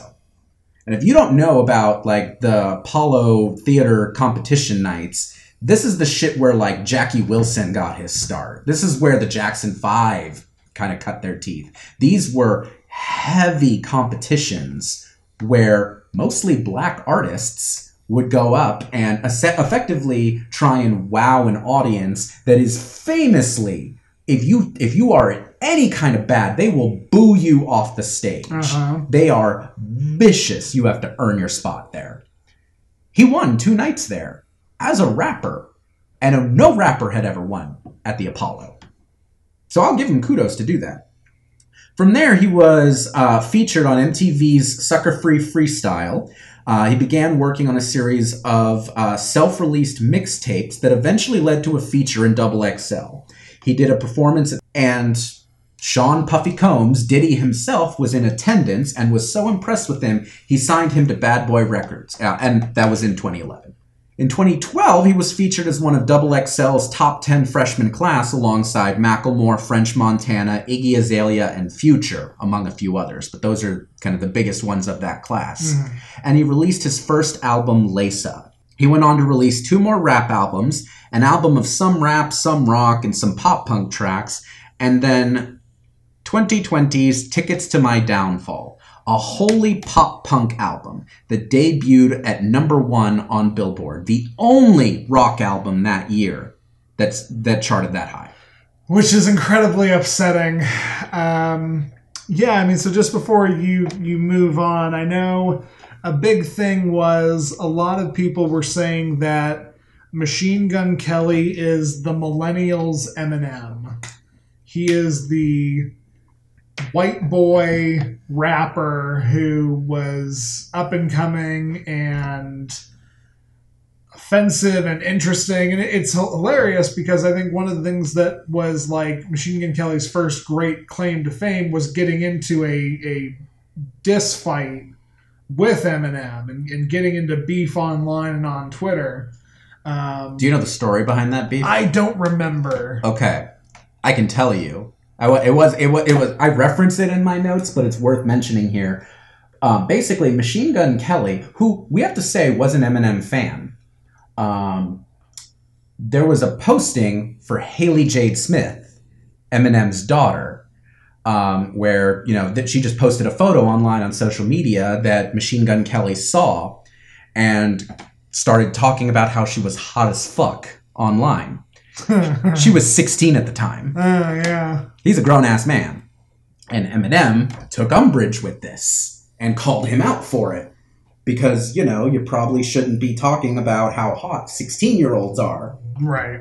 And if you don't know about like the Apollo Theater competition nights, this is the shit where like Jackie Wilson got his start. This is where the Jackson 5 kind of cut their teeth. These were heavy competitions where mostly black artists would go up and effectively try and wow an audience that is famously if you if you are any kind of bad they will boo you off the stage Uh-huh. they are vicious you have to earn your spot there he won two nights there as a rapper and no rapper had ever won at the apollo so i'll give him kudos to do that from there, he was uh, featured on MTV's Sucker Free Freestyle. Uh, he began working on a series of uh, self released mixtapes that eventually led to a feature in Double XL. He did a performance, and Sean Puffy Combs, Diddy himself, was in attendance and was so impressed with him, he signed him to Bad Boy Records, uh, and that was in 2011. In 2012, he was featured as one of Double XL's top 10 freshman class alongside Macklemore, French Montana, Iggy Azalea, and Future, among a few others. But those are kind of the biggest ones of that class. Mhm. And he released his first album, Up. He went on to release two more rap albums, an album of some rap, some rock, and some pop punk tracks, and then 2020's Tickets to My Downfall, a wholly pop punk album that debuted at number one on Billboard, the only rock album that year that's that charted that high. which is incredibly upsetting. Um, yeah, I mean, so just before you you move on, I know a big thing was a lot of people were saying that Machine Gun Kelly is the millennials Eminem. He is the white boy rapper who was up and coming and offensive and interesting and it's hilarious because i think one of the things that was like machine gun kelly's first great claim to fame was getting into a, a diss fight with eminem and, and getting into beef online and on twitter um, Do you know the story behind that beef? i don't remember Okay, I can tell you. I, it was it was it was I referenced it in my notes, but it's worth mentioning here. Um, basically, Machine Gun Kelly, who we have to say was an Eminem fan, um, there was a posting for Hailie Jade Smith, Eminem's daughter, um, where you know that she just posted a photo online on social media that Machine Gun Kelly saw, and started talking about how she was hot as fuck online. She was 16 at the time. Oh yeah. He's a grown ass man. And Eminem took umbrage with this and called him out for it. Because, you know, you probably shouldn't be talking about how hot 16 year olds are. Right.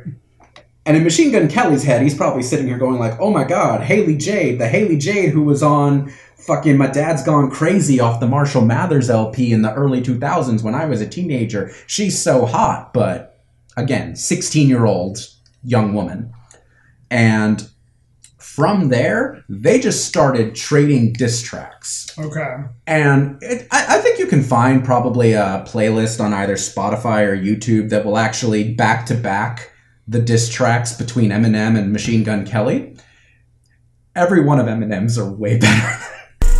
And in Machine Gun Kelly's head, he's probably sitting here going like, "Oh my God, Hailie Jade, the Hailie Jade who was on fucking My Dad's Gone Crazy off the Marshall Mathers LP in the early 2000s when I was a teenager. She's so hot." But again, 16-year-old young woman. And from there, they just started trading diss tracks. Okay. And it, I, I think you can find probably a playlist on either Spotify or YouTube that will actually back to back the diss tracks between Eminem and Machine Gun Kelly. Every one of Eminem's are way better.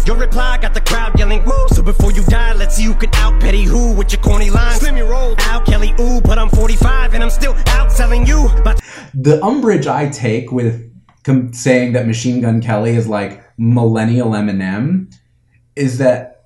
Your reply got the crowd yelling woo. So before you die, let's see who can out petty who with your corny lines. Slim your roll out Kelly ooh, but I'm 45 and I'm still outselling you. But the umbrage I take with com- saying that Machine Gun Kelly is like millennial Eminem is that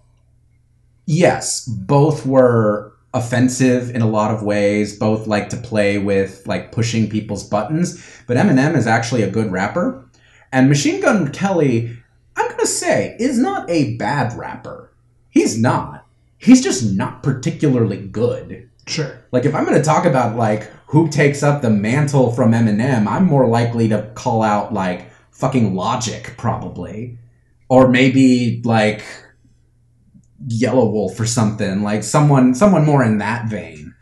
yes, both were offensive in a lot of ways. Both like to play with like pushing people's buttons, but Eminem is actually a good rapper, and Machine Gun Kelly, I'm gonna say, is not a bad rapper. He's not. He's just not particularly good. Sure. Like if I'm going to talk about like who takes up the mantle from Eminem, I'm more likely to call out like fucking Logic probably, or maybe like Yelawolf or something like someone someone more in that vein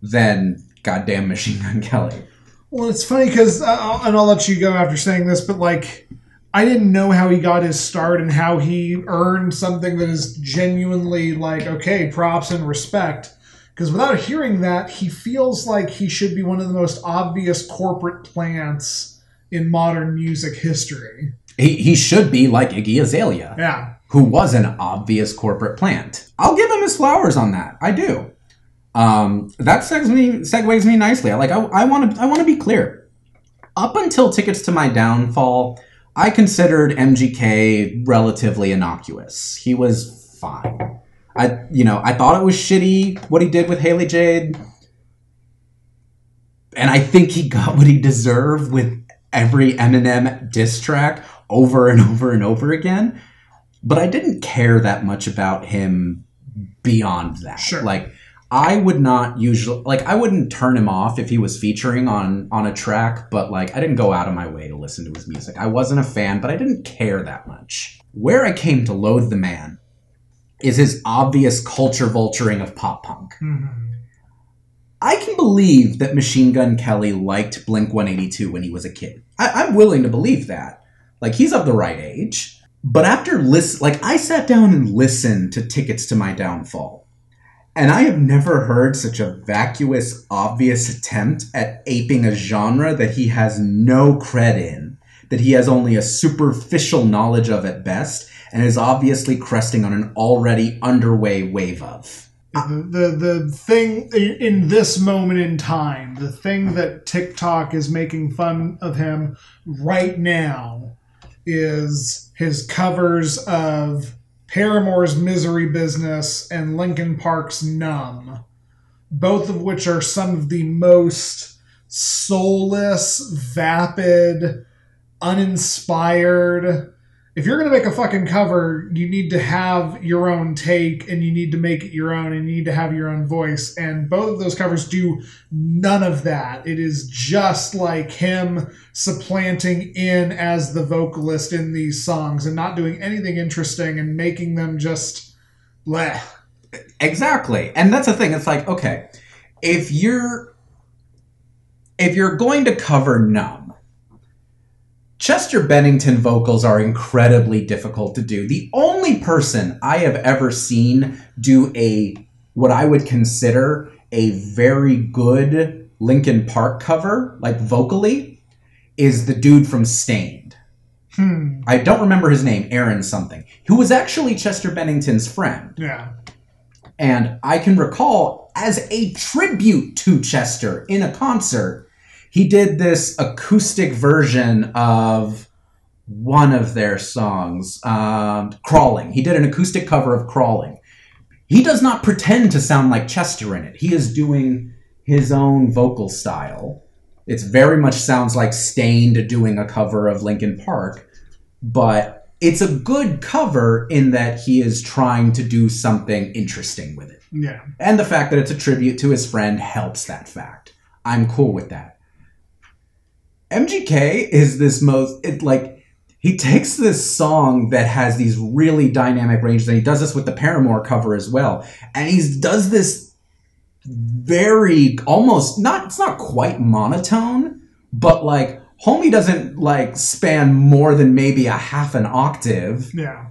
than goddamn Machine Gun Kelly. Well, it's funny because, uh, and I'll let you go after saying this, but like, I didn't know how he got his start and how he earned something that is genuinely like, okay, props and respect. Because without hearing that, he feels like he should be one of the most obvious corporate plants in modern music history. He, he should be like Iggy Azalea. Yeah. who was an obvious corporate plant. I'll give him his flowers on that. I do. Um, that segues me segues me nicely. I like. I want to. I want to be clear. Up until tickets to my downfall, I considered MGK relatively innocuous. He was fine. I, you know, I thought it was shitty what he did with Hailie Jade, and I think he got what he deserved with every Eminem diss track over and over and over again but I didn't care that much about him beyond that. Sure. Like I would not usually like I wouldn't turn him off if he was featuring on on a track, but like I didn't go out of my way to listen to his music. I wasn't a fan, but I didn't care that much. Where I came to loathe the man is his obvious culture vulturing of pop punk. Mhm. I can believe that Machine Gun Kelly liked Blink 182 when he was a kid. I, I'm willing to believe that. Like, he's of the right age. But after listen, like, I sat down and listened to Tickets to My Downfall. And I have never heard such a vacuous, obvious attempt at aping a genre that he has no cred in, that he has only a superficial knowledge of at best, and is obviously cresting on an already underway wave of. The, the the thing in in this moment in time, the thing that TikTok is making fun of him right now is his covers of Paramore's Misery Business and Linkin Park's Numb, both of which are some of the most soulless, vapid, uninspired. If you're going to make a fucking cover, you need to have your own take and you need to make it your own and you need to have your own voice. And both of those covers do none of that. It is just like him supplanting in as the vocalist in these songs and not doing anything interesting and making them just bleh. Exactly. And that's the thing. It's like, okay, if you're if you're going to cover numb, Chester Bennington vocals are incredibly difficult to do. The only person I have ever seen do a what I would consider a very good Linkin Park cover, like vocally, is the dude from Staind. Hmm. I don't remember his name, Aaron something, who was actually Chester Bennington's friend. Yeah. And I can recall as a tribute to Chester in a concert, he did this acoustic version of one of their songs, um, Crawling. He did an acoustic cover of Crawling. He does not pretend to sound like Chester in it. He is doing his own vocal style. It very much sounds like Staind doing a cover of Linkin Park, but it's a good cover in that he is trying to do something interesting with it. Yeah. And the fact that it's a tribute to his friend helps that fact. I'm cool with that. MGK is this most it like he takes this song that has these really dynamic ranges and he does this with the Paramore cover as well. And he does this very almost not it's not quite monotone, but like homie doesn't like span more than maybe a half an octave. Yeah.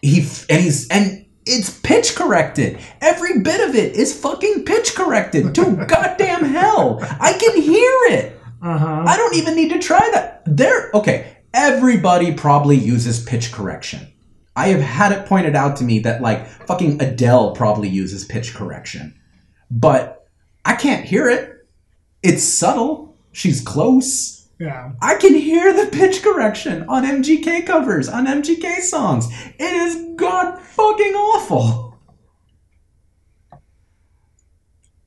He f- and he's and it's pitch corrected. Every bit of it is fucking pitch corrected to goddamn hell. I can hear it. Uh huh. I don't even need to try that. There, okay. Everybody probably uses pitch correction. I have had it pointed out to me that like fucking Adele probably uses pitch correction, but I can't hear it. It's subtle. She's close. Yeah. I can hear the pitch correction on MGK covers, on MGK songs. It is god fucking awful.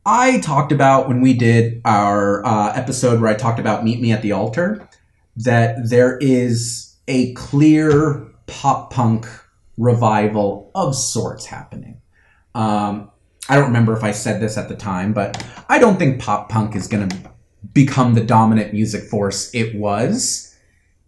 I talked about when we did our uh, episode where I talked about Meet Me at the Altar that there is a clear pop punk revival of sorts happening. Um, I don't remember if I said this at the time, but I don't think pop punk is going to become the dominant music force it was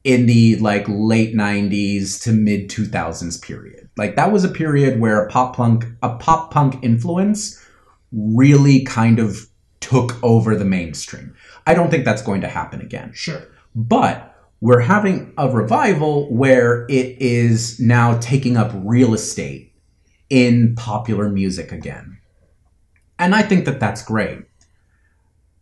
in the like late 90s to mid 2000s period. Like that was a period where a pop punk a pop punk influence really kind of took over the mainstream. I don't think that's going to happen again. Sure. But we're having a revival where it is now taking up real estate in popular music again. And I think that that's great.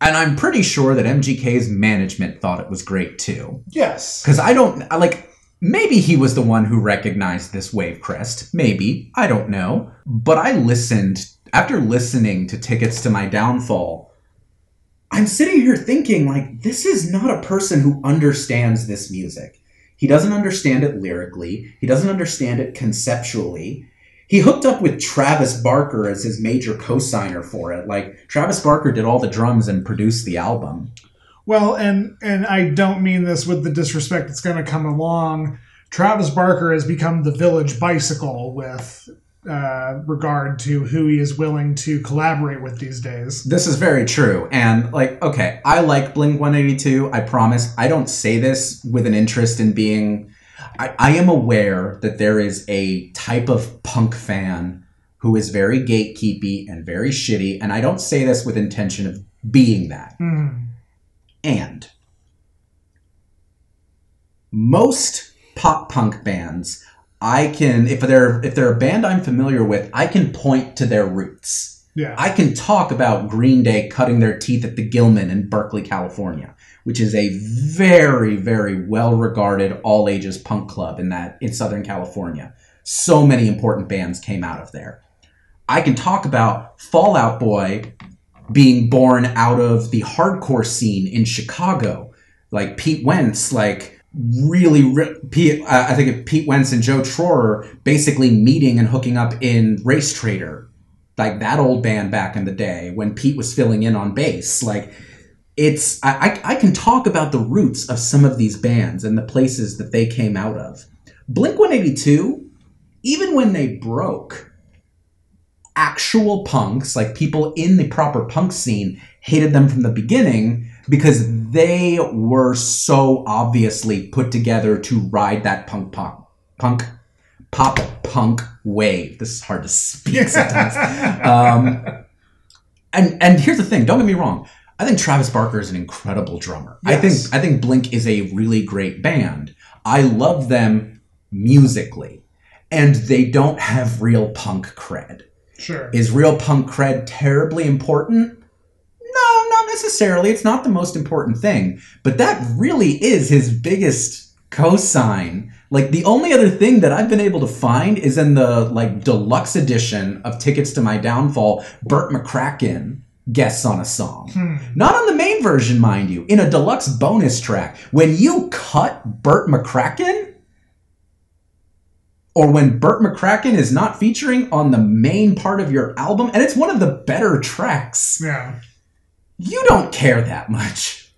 And I'm pretty sure that MGK's management thought it was great too. Yes. Because I don't, I like, maybe he was the one who recognized this wave crest. Maybe. I don't know. But I listened, after listening to Tickets to My Downfall, I'm sitting here thinking, like, this is not a person who understands this music. He doesn't understand it lyrically, he doesn't understand it conceptually. He hooked up with Travis Barker as his major co-signer for it. Like Travis Barker did all the drums and produced the album. Well, and and I don't mean this with the disrespect that's going to come along. Travis Barker has become the village bicycle with uh, regard to who he is willing to collaborate with these days. This is very true. And like, okay, I like Blink 182. I promise. I don't say this with an interest in being I, I am aware that there is a type of punk fan who is very gatekeepy and very shitty, and I don't say this with intention of being that. Mm. And most pop punk bands, I can if they're if they're a band I'm familiar with, I can point to their roots. Yeah. I can talk about Green Day cutting their teeth at the Gilman in Berkeley, California, which is a very, very well regarded all ages punk club in that in Southern California. So many important bands came out of there. I can talk about Fall Out Boy being born out of the hardcore scene in Chicago, like Pete Wentz, like really, re- Pete, I think Pete Wentz and Joe Trohman basically meeting and hooking up in Racetraitor like that old band back in the day when Pete was filling in on bass. Like it's I, I, I can talk about the roots of some of these bands and the places that they came out of. Blink 182, even when they broke, actual punks, like people in the proper punk scene, hated them from the beginning because they were so obviously put together to ride that punk punk punk pop punk wave. This is hard to speak sometimes. um, and and here's the thing. Don't get me wrong. I think Travis Barker is an incredible drummer. I think I think Blink is a really great band. I love them musically, and they don't have real punk cred. Sure. Is real punk cred terribly important? No, not necessarily. It's not the most important thing. But that really is his biggest cosign. Like the only other thing that I've been able to find is in the like deluxe edition of Tickets to My Downfall, Bert McCracken guests on a song. Hmm. Not on the main version, mind you, in a deluxe bonus track. When you cut Bert McCracken, or when Bert McCracken is not featuring on the main part of your album, and it's one of the better tracks, Yeah. you don't care that much.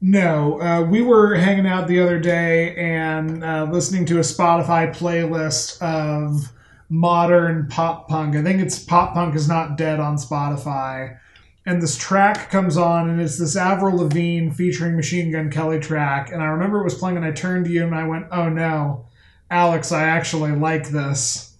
No, uh, we were hanging out the other day and uh, listening to a Spotify playlist of modern pop punk. I think it's Pop Punk is Not Dead on Spotify. And this track comes on, and it's this Avril Lavigne featuring Machine Gun Kelly track. And I remember it was playing, and I turned to you and I went, "Oh no, Alex, I actually like this."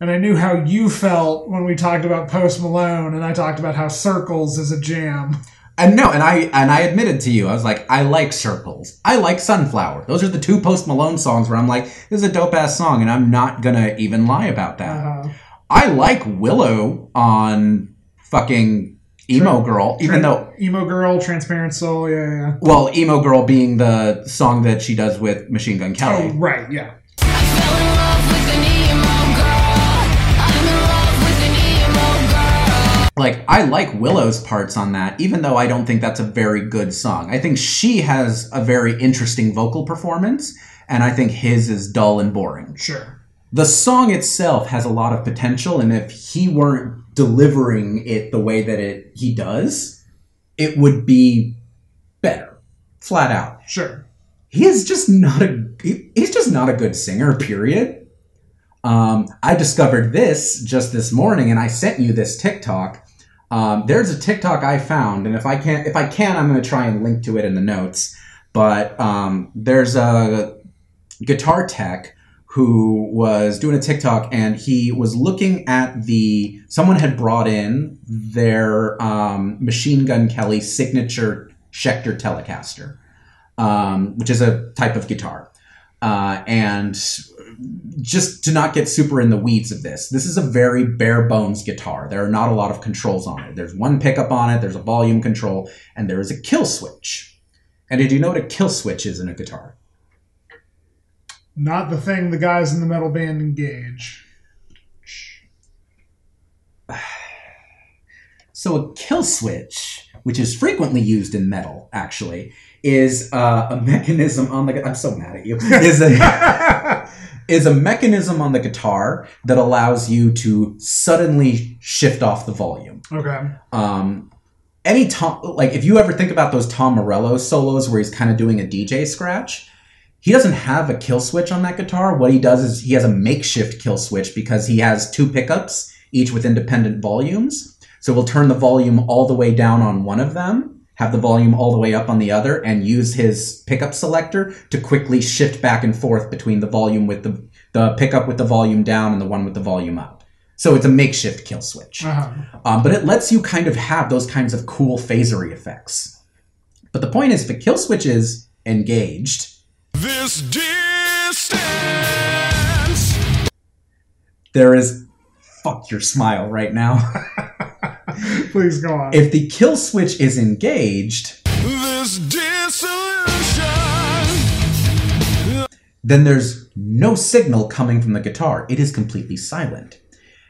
And I knew how you felt when we talked about Post Malone, and I talked about how Circles is a jam. And no, and I and I admitted to you, I was like, I like Circles. I like Sunflower. Those are the two Post Malone songs where I'm like, this is a dope ass song, and I'm not gonna even lie about that. Uh, I like Willow on fucking Emo Girl, even though emo girl, transparent soul, yeah, yeah. well, Emo Girl being the song that she does with Machine Gun Oh, Kelly. right, yeah. Like I like Willow's parts on that, even though I don't think that's a very good song. I think she has a very interesting vocal performance, and I think his is dull and boring. Sure. the song itself has a lot of potential and if he weren't delivering it the way that it he does it would be better flat out Sure. he is just not a he- he's just not a good singer period um, i discovered this just this morning and i sent you this tiktok um, there's a tiktok i found and if i can if i can i'm going to try and link to it in the notes. But um, there's a guitar tech who was doing a TikTok and he was looking at the someone had brought in their um, Machine Gun Kelly signature Schecter Telecaster, um, which is a type of guitar, uh, and just to not get super in the weeds of this, this is a very bare bones guitar. There are not a lot of controls on it. There's one pickup on it, there's a volume control, and there is a kill switch. And did you know what a kill switch is in a guitar? Not the thing the guys in the metal band engage. So a kill switch, which is frequently used in metal, actually, is uh, a mechanism on the. I'm so mad at you. Is a is a mechanism on the guitar that allows you to suddenly shift off the volume. Okay. Um, any Tom, like if you ever think about those Tom Morello solos where he's kind of doing a DJ scratch, he doesn't have a kill switch on that guitar. What he does is he has a makeshift kill switch because he has two pickups, each with independent volumes. So we'll turn the volume all the way down on one of them, have the volume all the way up on the other, and use his pickup selector to quickly shift back and forth between the volume with the the pickup with the volume down and the one with the volume up. So it's a makeshift kill switch. Uh-huh. Um, but it lets you kind of have those kinds of cool phasery effects. But the point is, if a kill switch is engaged, This distance. there is. Fuck your smile right now. Please go on. if the kill switch is engaged, This dissolution. then there's no signal coming from the guitar. It is completely silent.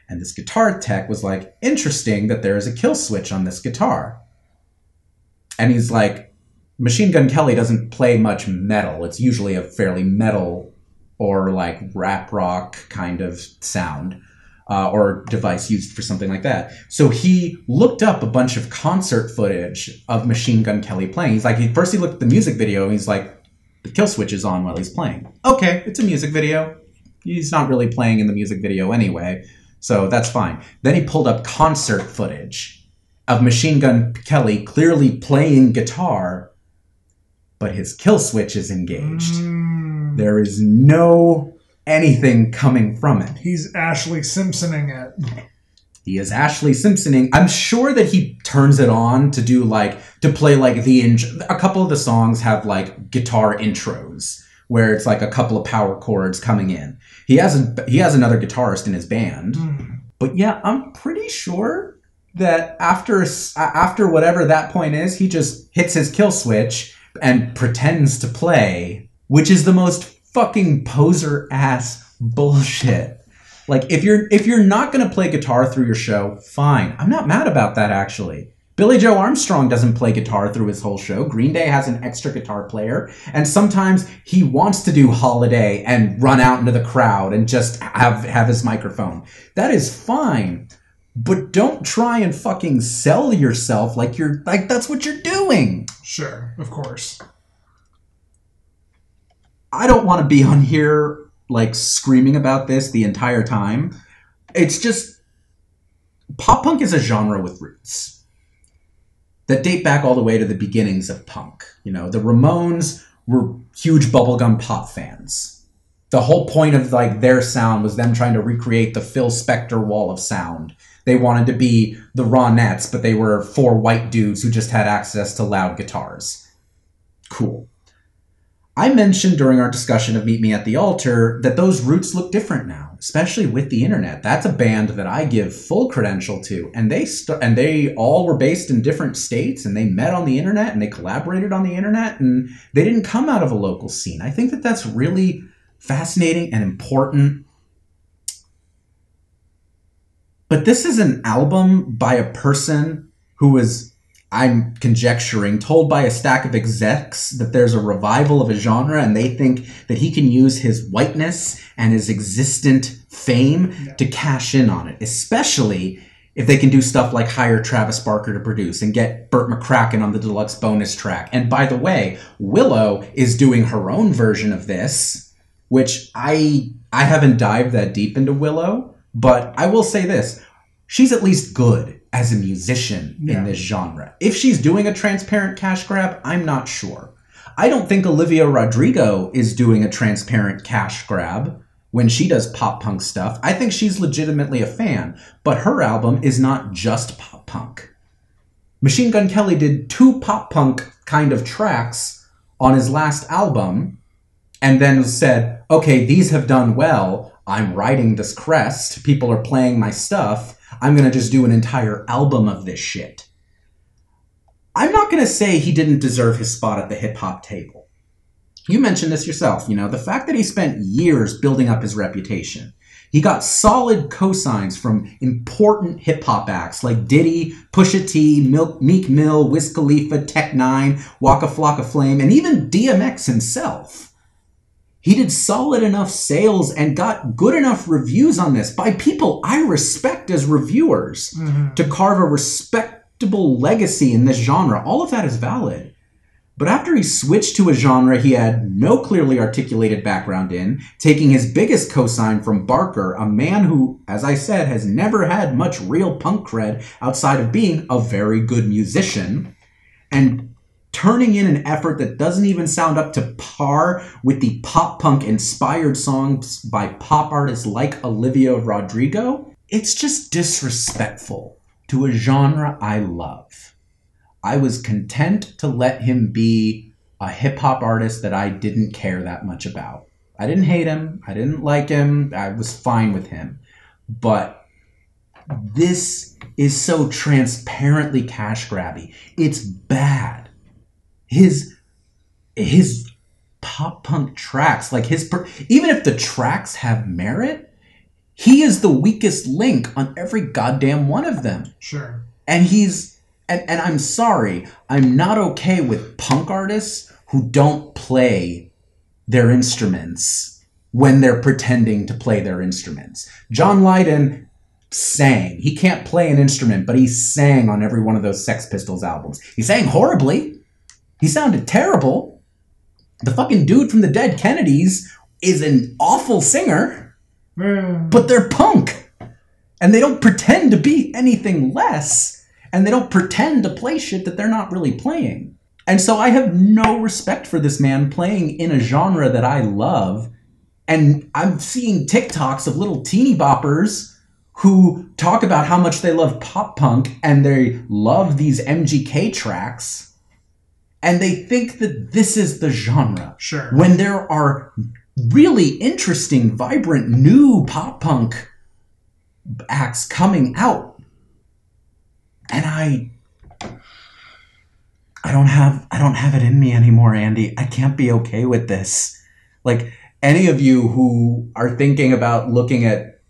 And this guitar tech was like, interesting that there is a kill switch on this guitar. And he's like, Machine Gun Kelly doesn't play much metal. It's usually a fairly metal or like rap rock kind of sound uh, or device used for something like that. So he looked up a bunch of concert footage of Machine Gun Kelly playing. He's like, he, first he looked at the music video and he's like, the kill switch is on while he's playing. Okay, it's a music video. He's not really playing in the music video anyway, so that's fine. Then he pulled up concert footage of Machine Gun Kelly clearly playing guitar, but his kill switch is engaged. Mm, There is no anything coming from it. he's Ashley Simpsoning it. He is Ashley Simpsoning. I'm sure that he turns it on to do like to play like the in- a couple of the songs have like guitar intros where it's like a couple of power chords coming in. He has a, he has another guitarist in his band. Mm. But yeah, I'm pretty sure that after after whatever that point is, he just hits his kill switch and pretends to play, which is the most fucking poser ass bullshit. Like if you're if you're not going to play guitar through your show, fine. I'm not mad about that actually. Billie Joe Armstrong doesn't play guitar through his whole show. Green Day has an extra guitar player, and sometimes he wants to do Holiday and run out into the crowd and just have have his microphone. That is fine. But don't try and fucking sell yourself like you're like that's what you're doing. Sure, of course. I don't want to be on here like screaming about this the entire time. It's just pop punk is a genre with roots that date back all the way to the beginnings of punk. You know, the Ramones were huge bubblegum pop fans. The whole point of like their sound was them trying to recreate the Phil Spector wall of sound. They wanted to be the Ronettes, but they were four white dudes who just had access to loud guitars. Cool. I mentioned during our discussion of Meet Me at the Altar that those roots look different now, especially with the internet. That's a band that I give full credential to, and they st- and they all were based in different states, and they met on the internet, and they collaborated on the internet, and they didn't come out of a local scene. I think that that's really fascinating and important. But this is an album by a person who was I'm conjecturing, told by a stack of execs that there's a revival of a genre and they think that he can use his whiteness and his existent fame to cash in on it, especially if they can do stuff like hire Travis Barker to produce and get Bert McCracken on the deluxe bonus track. And by the way, Willow is doing her own version of this, which I I haven't dived that deep into Willow, but I will say this. She's at least good as a musician Yeah. in this genre. If she's doing a transparent cash grab, I'm not sure. I don't think Olivia Rodrigo is doing a transparent cash grab when she does pop punk stuff. I think she's legitimately a fan, but her album is not just pop punk. Machine Gun Kelly did two pop punk kind of tracks on his last album and then said, okay, these have done well. I'm riding this crest. People are playing my stuff. I'm going to just do an entire album of this shit. I'm not going to say he didn't deserve his spot at the hip hop table. You mentioned this yourself, you know, the fact that he spent years building up his reputation. He got solid cosigns from important hip hop acts like Diddy, Pusha T, Milk, Meek Mill, Wiz Khalifa, Tech N9ne, Waka Flocka Flame, and even DMX himself. He did solid enough sales and got good enough reviews on this by people I respect as reviewers mm-hmm. to carve a respectable legacy in this genre. All of that is valid. But after he switched to a genre he had no clearly articulated background in, taking his biggest cosign from Barker, a man who, as I said, has never had much real punk cred outside of being a very good musician, and turning in an effort that doesn't even sound up to par with the pop punk inspired songs by pop artists like Olivia Rodrigo, it's just disrespectful to a genre I love. I was content to let him be a hip hop artist that I didn't care that much about. I didn't hate him, I didn't like him, I was fine with him. But this is so transparently cash grabby. It's bad. His his pop punk tracks, like his per- even if the tracks have merit, he is the weakest link on every goddamn one of them. Sure. and he's and, and i'm sorry i'm not okay with punk artists who don't play their instruments when they're pretending to play their instruments. John lydon sang. He can't play an instrument but he sang on every one of those sex pistols albums. He sang horribly he sounded terrible. The fucking dude from the dead kennedys is an awful singer Eh, but they're punk. And they don't pretend to be anything less and they don't pretend to play shit that they're not really playing. And so i have no respect for this man playing in a genre that i love. And i'm seeing tiktoks of little teeny boppers who talk about how much they love pop punk and they love these mgk tracks and they think that this is the genre Sure. when there are really interesting, vibrant, new pop punk acts coming out. And I I don't have I don't have it in me anymore, Andy. I can't be okay with this. Like any of you who are thinking about looking at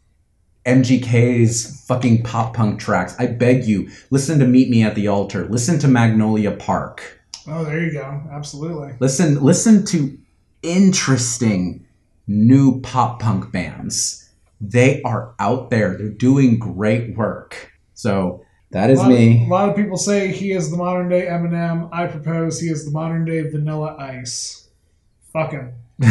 MGK's fucking pop punk tracks, I beg you, listen to Meet Me at the Altar. Listen to Magnolia Park. Oh, there you go. Absolutely. Listen, listen to interesting new pop punk bands. They are out there. They're doing great work. So that is a me. a lot of people say he is the modern day Eminem. I propose he is the modern day Vanilla Ice. Fuck him.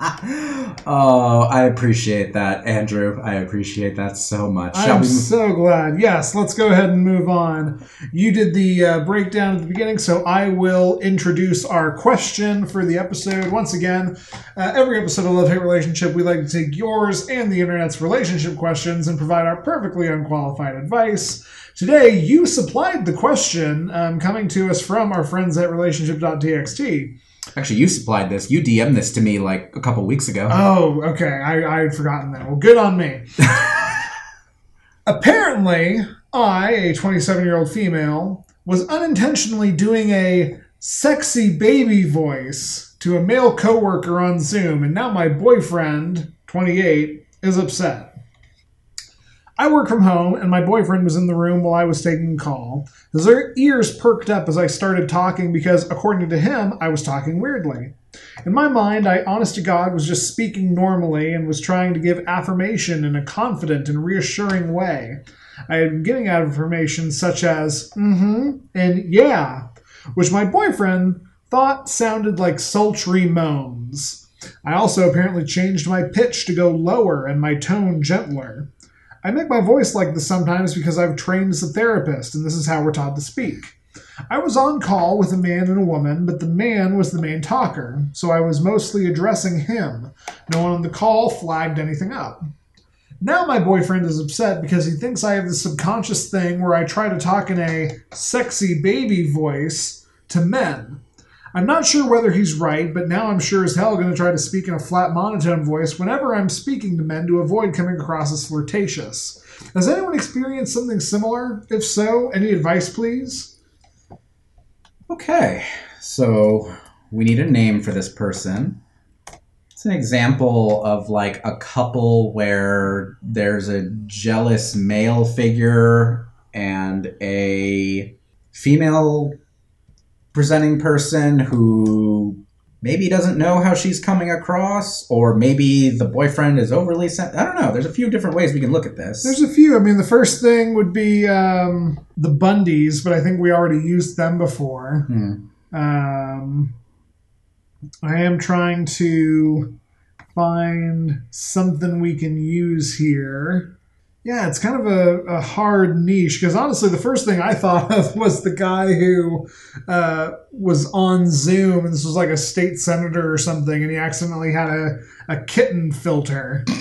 oh, I appreciate that, Andrew. I appreciate that so much. Shall I'm we? so glad. Yes, let's go ahead and move on. You did the uh, breakdown at the beginning, so I will introduce our question for the episode. Once again, uh, every episode of Love Hate Relationship, we like to take yours and the internet's relationship questions and provide our perfectly unqualified advice. Today, you supplied the question um, coming to us from our friends at relationship.txt. Actually, you supplied this. You DM'd this to me like a couple weeks ago. Oh, okay. I, I had forgotten that. Well, good on me. Apparently, I, a 27 year old female, was unintentionally doing a sexy baby voice to a male coworker on Zoom, and now my boyfriend, 28, is upset. I work from home, and my boyfriend was in the room while I was taking a call. His ears perked up as I started talking because, according to him, I was talking weirdly. In my mind, I, honest to God, was just speaking normally and was trying to give affirmation in a confident and reassuring way. I had been getting affirmations such as, mm hmm, and yeah, which my boyfriend thought sounded like sultry moans. I also apparently changed my pitch to go lower and my tone gentler. I make my voice like this sometimes because I've trained as a therapist, and this is how we're taught to speak. I was on call with a man and a woman, but the man was the main talker, so I was mostly addressing him. No one on the call flagged anything up. Now my boyfriend is upset because he thinks I have this subconscious thing where I try to talk in a sexy baby voice to men. I'm not sure whether he's right, but now I'm sure as hell going to try to speak in a flat monotone voice whenever I'm speaking to men to avoid coming across as flirtatious. Has anyone experienced something similar? If so, any advice, please? Okay, so we need a name for this person. It's an example of like a couple where there's a jealous male figure and a female presenting person who maybe doesn't know how she's coming across, or maybe the boyfriend is overly sent. I don't know. There's a few different ways we can look at this. There's a few. I mean, the first thing would be um, the Bundys, but I think we already used them before. Hmm. Um, I am trying to find something we can use here. Yeah, it's kind of a, a hard niche because honestly, the first thing I thought of was the guy who uh, was on Zoom, and this was like a state senator or something, and he accidentally had a, a kitten filter.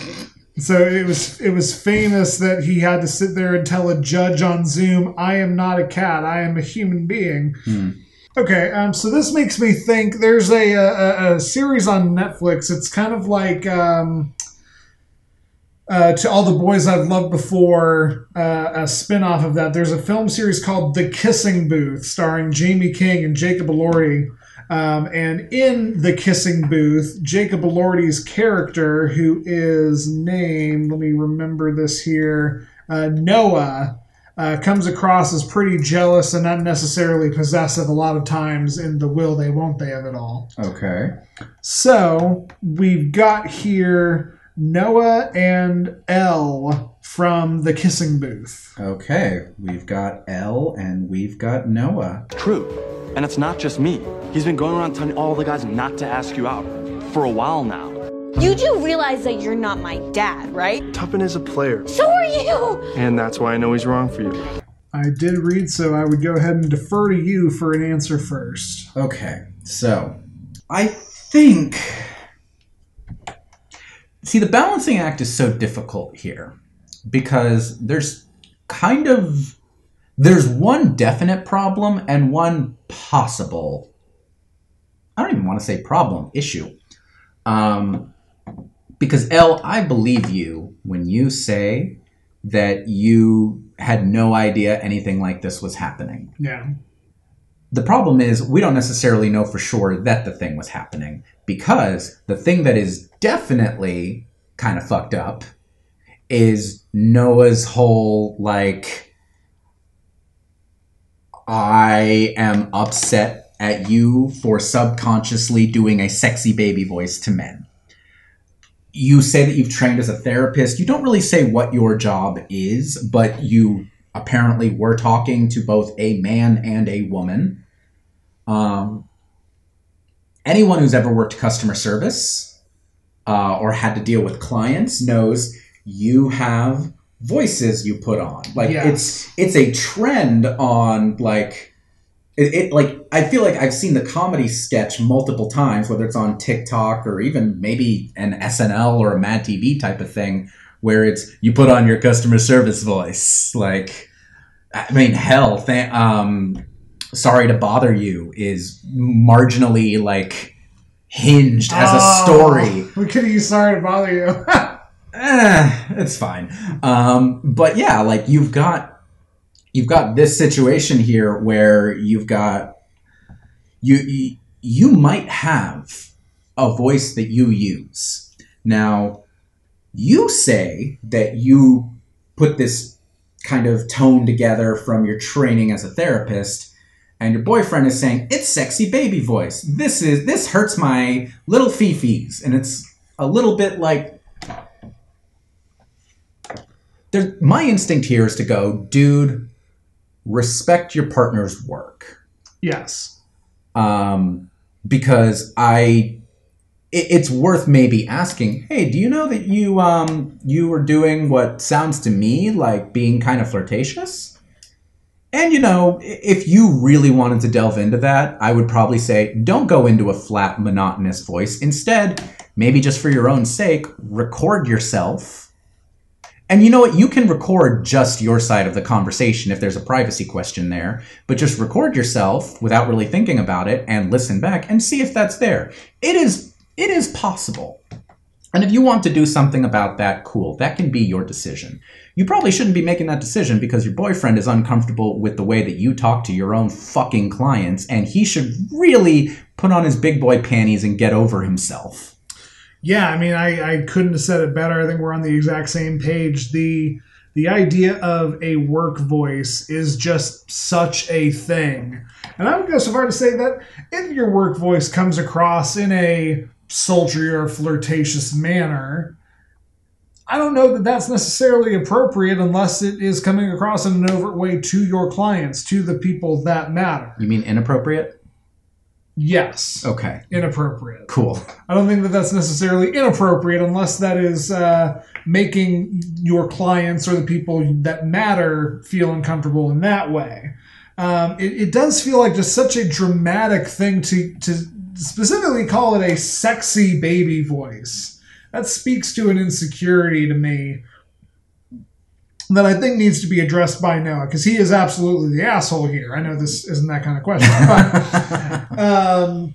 So it was it was famous that he had to sit there and tell a judge on Zoom, "I am not a cat. I am a human being." Hmm. Okay, um, so this makes me think there's a, a, a series on Netflix. It's kind of like um, uh, to all the boys I've loved before, uh, a spin off of that. There's a film series called The Kissing Booth, starring Jamie King and Jacob Elordi. Um, and in The Kissing Booth, Jacob Elordi's character, who is named, let me remember this here, uh, Noah, uh, comes across as pretty jealous and unnecessarily possessive a lot of times in the will they won't they of it all. Okay. So we've got here Noah and Elle from the kissing booth. Okay. We've got Elle and we've got Noah. True. And it's not just me. He's been going around telling all the guys not to ask you out for a while now. You do realize that you're not my dad, right? Tuppen is a player, So are you! and that's why I know he's wrong for you. I did read, so I would go ahead and defer to you for an answer first. Okay, so I think. See, the balancing act is so difficult here because there's kind of there's one definite problem and one possible. I don't even want to say problem issue, um, because Elle, I believe you when you say that you had no idea anything like this was happening. Yeah. The problem is, we don't necessarily know for sure that the thing was happening because the thing that is definitely kind of fucked up is Noah's whole, like, I am upset at you for subconsciously doing a sexy baby voice to men. You say that you've trained as a therapist. You don't really say what your job is, but you apparently were talking to both a man and a woman. Um, anyone who's ever worked customer service uh, or had to deal with clients knows you have voices you put on. Like Yes. it's it's a trend on like it, it like I feel like I've seen the comedy sketch multiple times, whether it's on TikTok or even maybe an SNL or a Mad TV type of thing, where it's you put on your customer service voice. Like, I mean, hell, th- um, sorry to bother you is marginally like hinged as a Oh, story. We could have used sorry to bother you. eh, it's fine. Um, but yeah, like you've got you've got this situation here where you've got you you, you might have a voice that you use. Now, you say that you put this kind of tone together from your training as a therapist and your boyfriend is saying it's sexy baby voice. This is this hurts my little fifis and it's a little bit like there, my instinct here is to go, dude, respect your partner's work. yes. Um, because I, it's worth maybe asking, hey, do you know that you, um, you were doing what sounds to me like being kind of flirtatious? And you know, if you really wanted to delve into that, I would probably say don't go into a flat, monotonous voice. Instead, maybe just for your own sake, record yourself and you know what? You can record just your side of the conversation if there's a privacy question there, but just record yourself without really thinking about it and listen back and see if that's there. It is it is possible. And if you want to do something about that, cool. That can be your decision. You probably shouldn't be making that decision because your boyfriend is uncomfortable with the way that you talk to your own fucking clients and he should really put on his big boy panties and get over himself. Yeah, I mean, I, I couldn't have said it better. I think we're on the exact same page. The the idea of a work voice is just such a thing. And I would go so far to say that if your work voice comes across in a sultry or flirtatious manner, I don't know that that's necessarily appropriate unless it is coming across in an overt way to your clients, to the people that matter. You mean inappropriate? Yes, Okay. inappropriate. Cool. I don't think that that's necessarily inappropriate unless that is uh, making your clients or the people that matter feel uncomfortable in that way. Um, it, it does feel like just such a dramatic thing to, to specifically call it a sexy baby voice. That speaks to an insecurity to me that I think needs to be addressed by Noah because he is absolutely the asshole here. I know this isn't that kind of question, but um,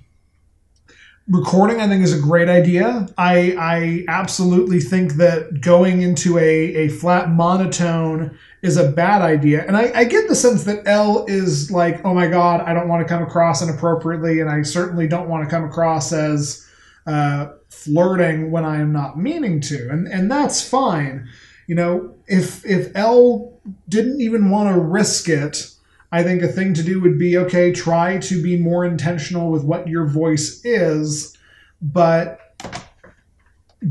recording I think is a great idea. I I absolutely think that going into a, a flat monotone is a bad idea. And I, I get the sense that Elle is like, oh my god, I don't want to come across inappropriately, and I certainly don't want to come across as uh, flirting when I am not meaning to. And and that's fine. You know, if if Elle didn't even want to risk it, I think a thing to do would be okay, try to be more intentional with what your voice is, but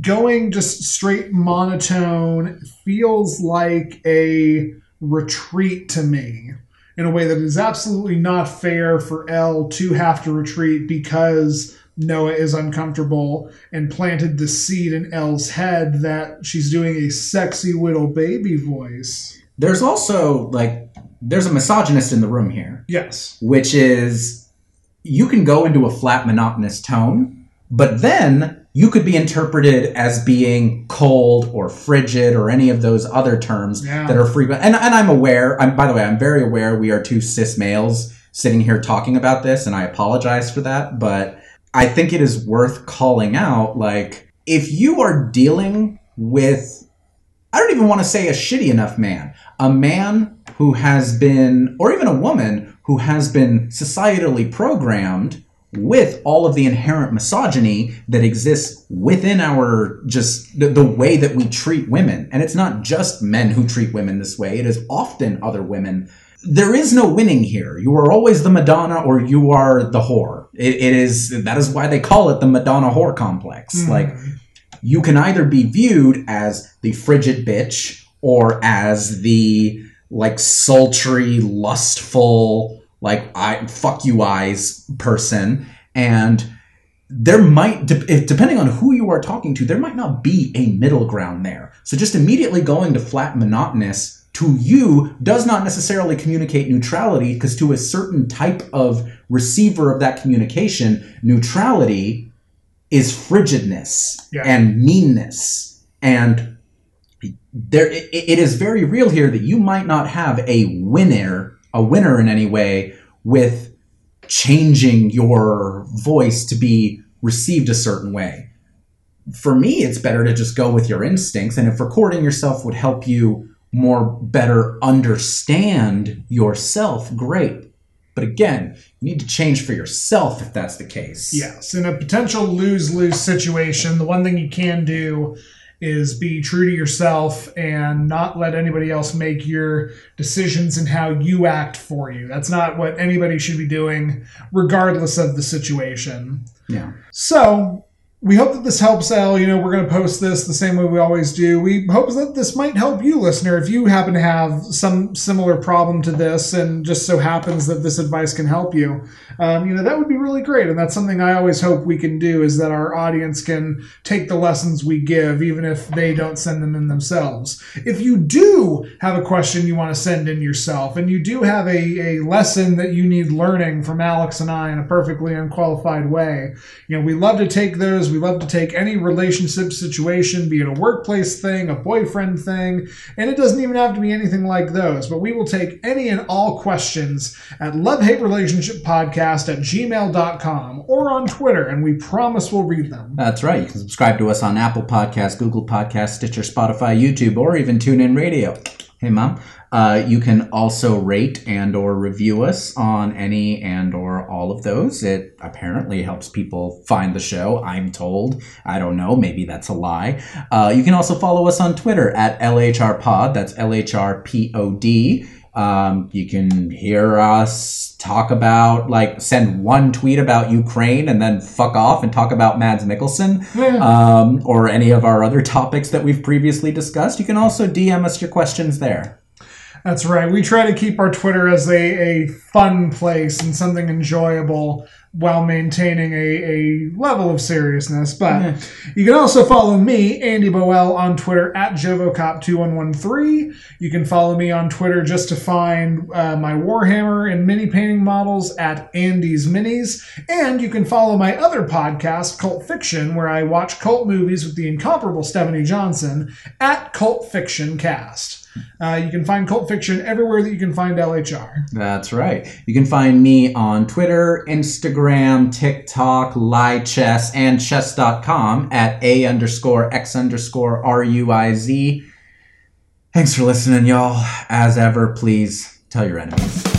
going just straight monotone feels like a retreat to me in a way that is absolutely not fair for Elle to have to retreat because Noah is uncomfortable and planted the seed in Elle's head that she's doing a sexy little baby voice. There's also like there's a misogynist in the room here, Yes. which is you can go into a flat monotonous tone, but then you could be interpreted as being cold or frigid or any of those other terms Yeah. that are frequent. And, and I'm aware, I'm by the way, I'm very aware we are two cis males sitting here talking about this, and I apologize for that, but I think it is worth calling out like if you are dealing with I don't even want to say a shitty enough man. A man who has been, or even a woman who has been societally programmed with all of the inherent misogyny that exists within our just the, the way that we treat women. And it's not just men who treat women this way, it is often other women. There is no winning here. You are always the Madonna or you are the whore. It, it is that is why they call it the Madonna whore complex. Mm-hmm. Like you can either be viewed as the frigid bitch or as the like sultry, lustful, like I fuck you eyes person. And there might, de- if, depending on who you are talking to, there might not be a middle ground there. So just immediately going to flat monotonous to you does not necessarily communicate neutrality because to a certain type of receiver of that communication, neutrality is frigidness Yeah. and meanness and there it, it is very real here that you might not have a winner a winner in any way with changing your voice to be received a certain way. For me it's better to just go with your instincts and if recording yourself would help you more better understand yourself great. But again you need to change for yourself if that's the case. Yes, in a potential lose lose situation, the one thing you can do is be true to yourself and not let anybody else make your decisions and how you act for you. That's not what anybody should be doing, regardless of the situation. yeah So we hope that this helps Al. You know, we're going to post this the same way we always do. We hope that this might help you, listener, if you happen to have some similar problem to this and just so happens that this advice can help you. Um, you know, that would be really great. And that's something I always hope we can do is that our audience can take the lessons we give, even if they don't send them in themselves. If you do have a question you want to send in yourself and you do have a, a lesson that you need learning from Alex and I in a perfectly unqualified way, you know, we love to take those. We love to take any relationship situation, be it a workplace thing, a boyfriend thing, and it doesn't even have to be anything like those. But we will take any and all questions at love hate relationship podcast at gmail.com or on Twitter, and we promise we'll read them. That's right. You can subscribe to us on Apple Podcasts, Google Podcasts, Stitcher, Spotify, YouTube, or even TuneIn Radio. Hey, mom. Uh, you can also rate and or review us on any and or all of those. It apparently helps people find the show. I'm told. I don't know. Maybe that's a lie. Uh, you can also follow us on Twitter at LHRPod. That's LHRPOD. Um, you can hear us talk about, like, send one tweet about Ukraine and then fuck off and talk about Mads Mikkelsen um, or any of our other topics that we've previously discussed. You can also DM us your questions there. That's right. We try to keep our Twitter as a, a fun place and something enjoyable while maintaining a, a level of seriousness. But you can also follow me, Andy Boel, on Twitter at JovoCop2113. You can follow me on Twitter just to find uh, my Warhammer and mini painting models at Andy's Minis. And you can follow my other podcast, Cult Fiction, where I watch cult movies with the incomparable Stephanie Johnson at Cult Fiction Cast. Uh, you can find Cult Fiction everywhere that you can find LHR. That's right. You can find me on Twitter, Instagram, TikTok, LiChess, and chess.com at A underscore X underscore R U I Z. Thanks for listening, y'all. As ever, please tell your enemies.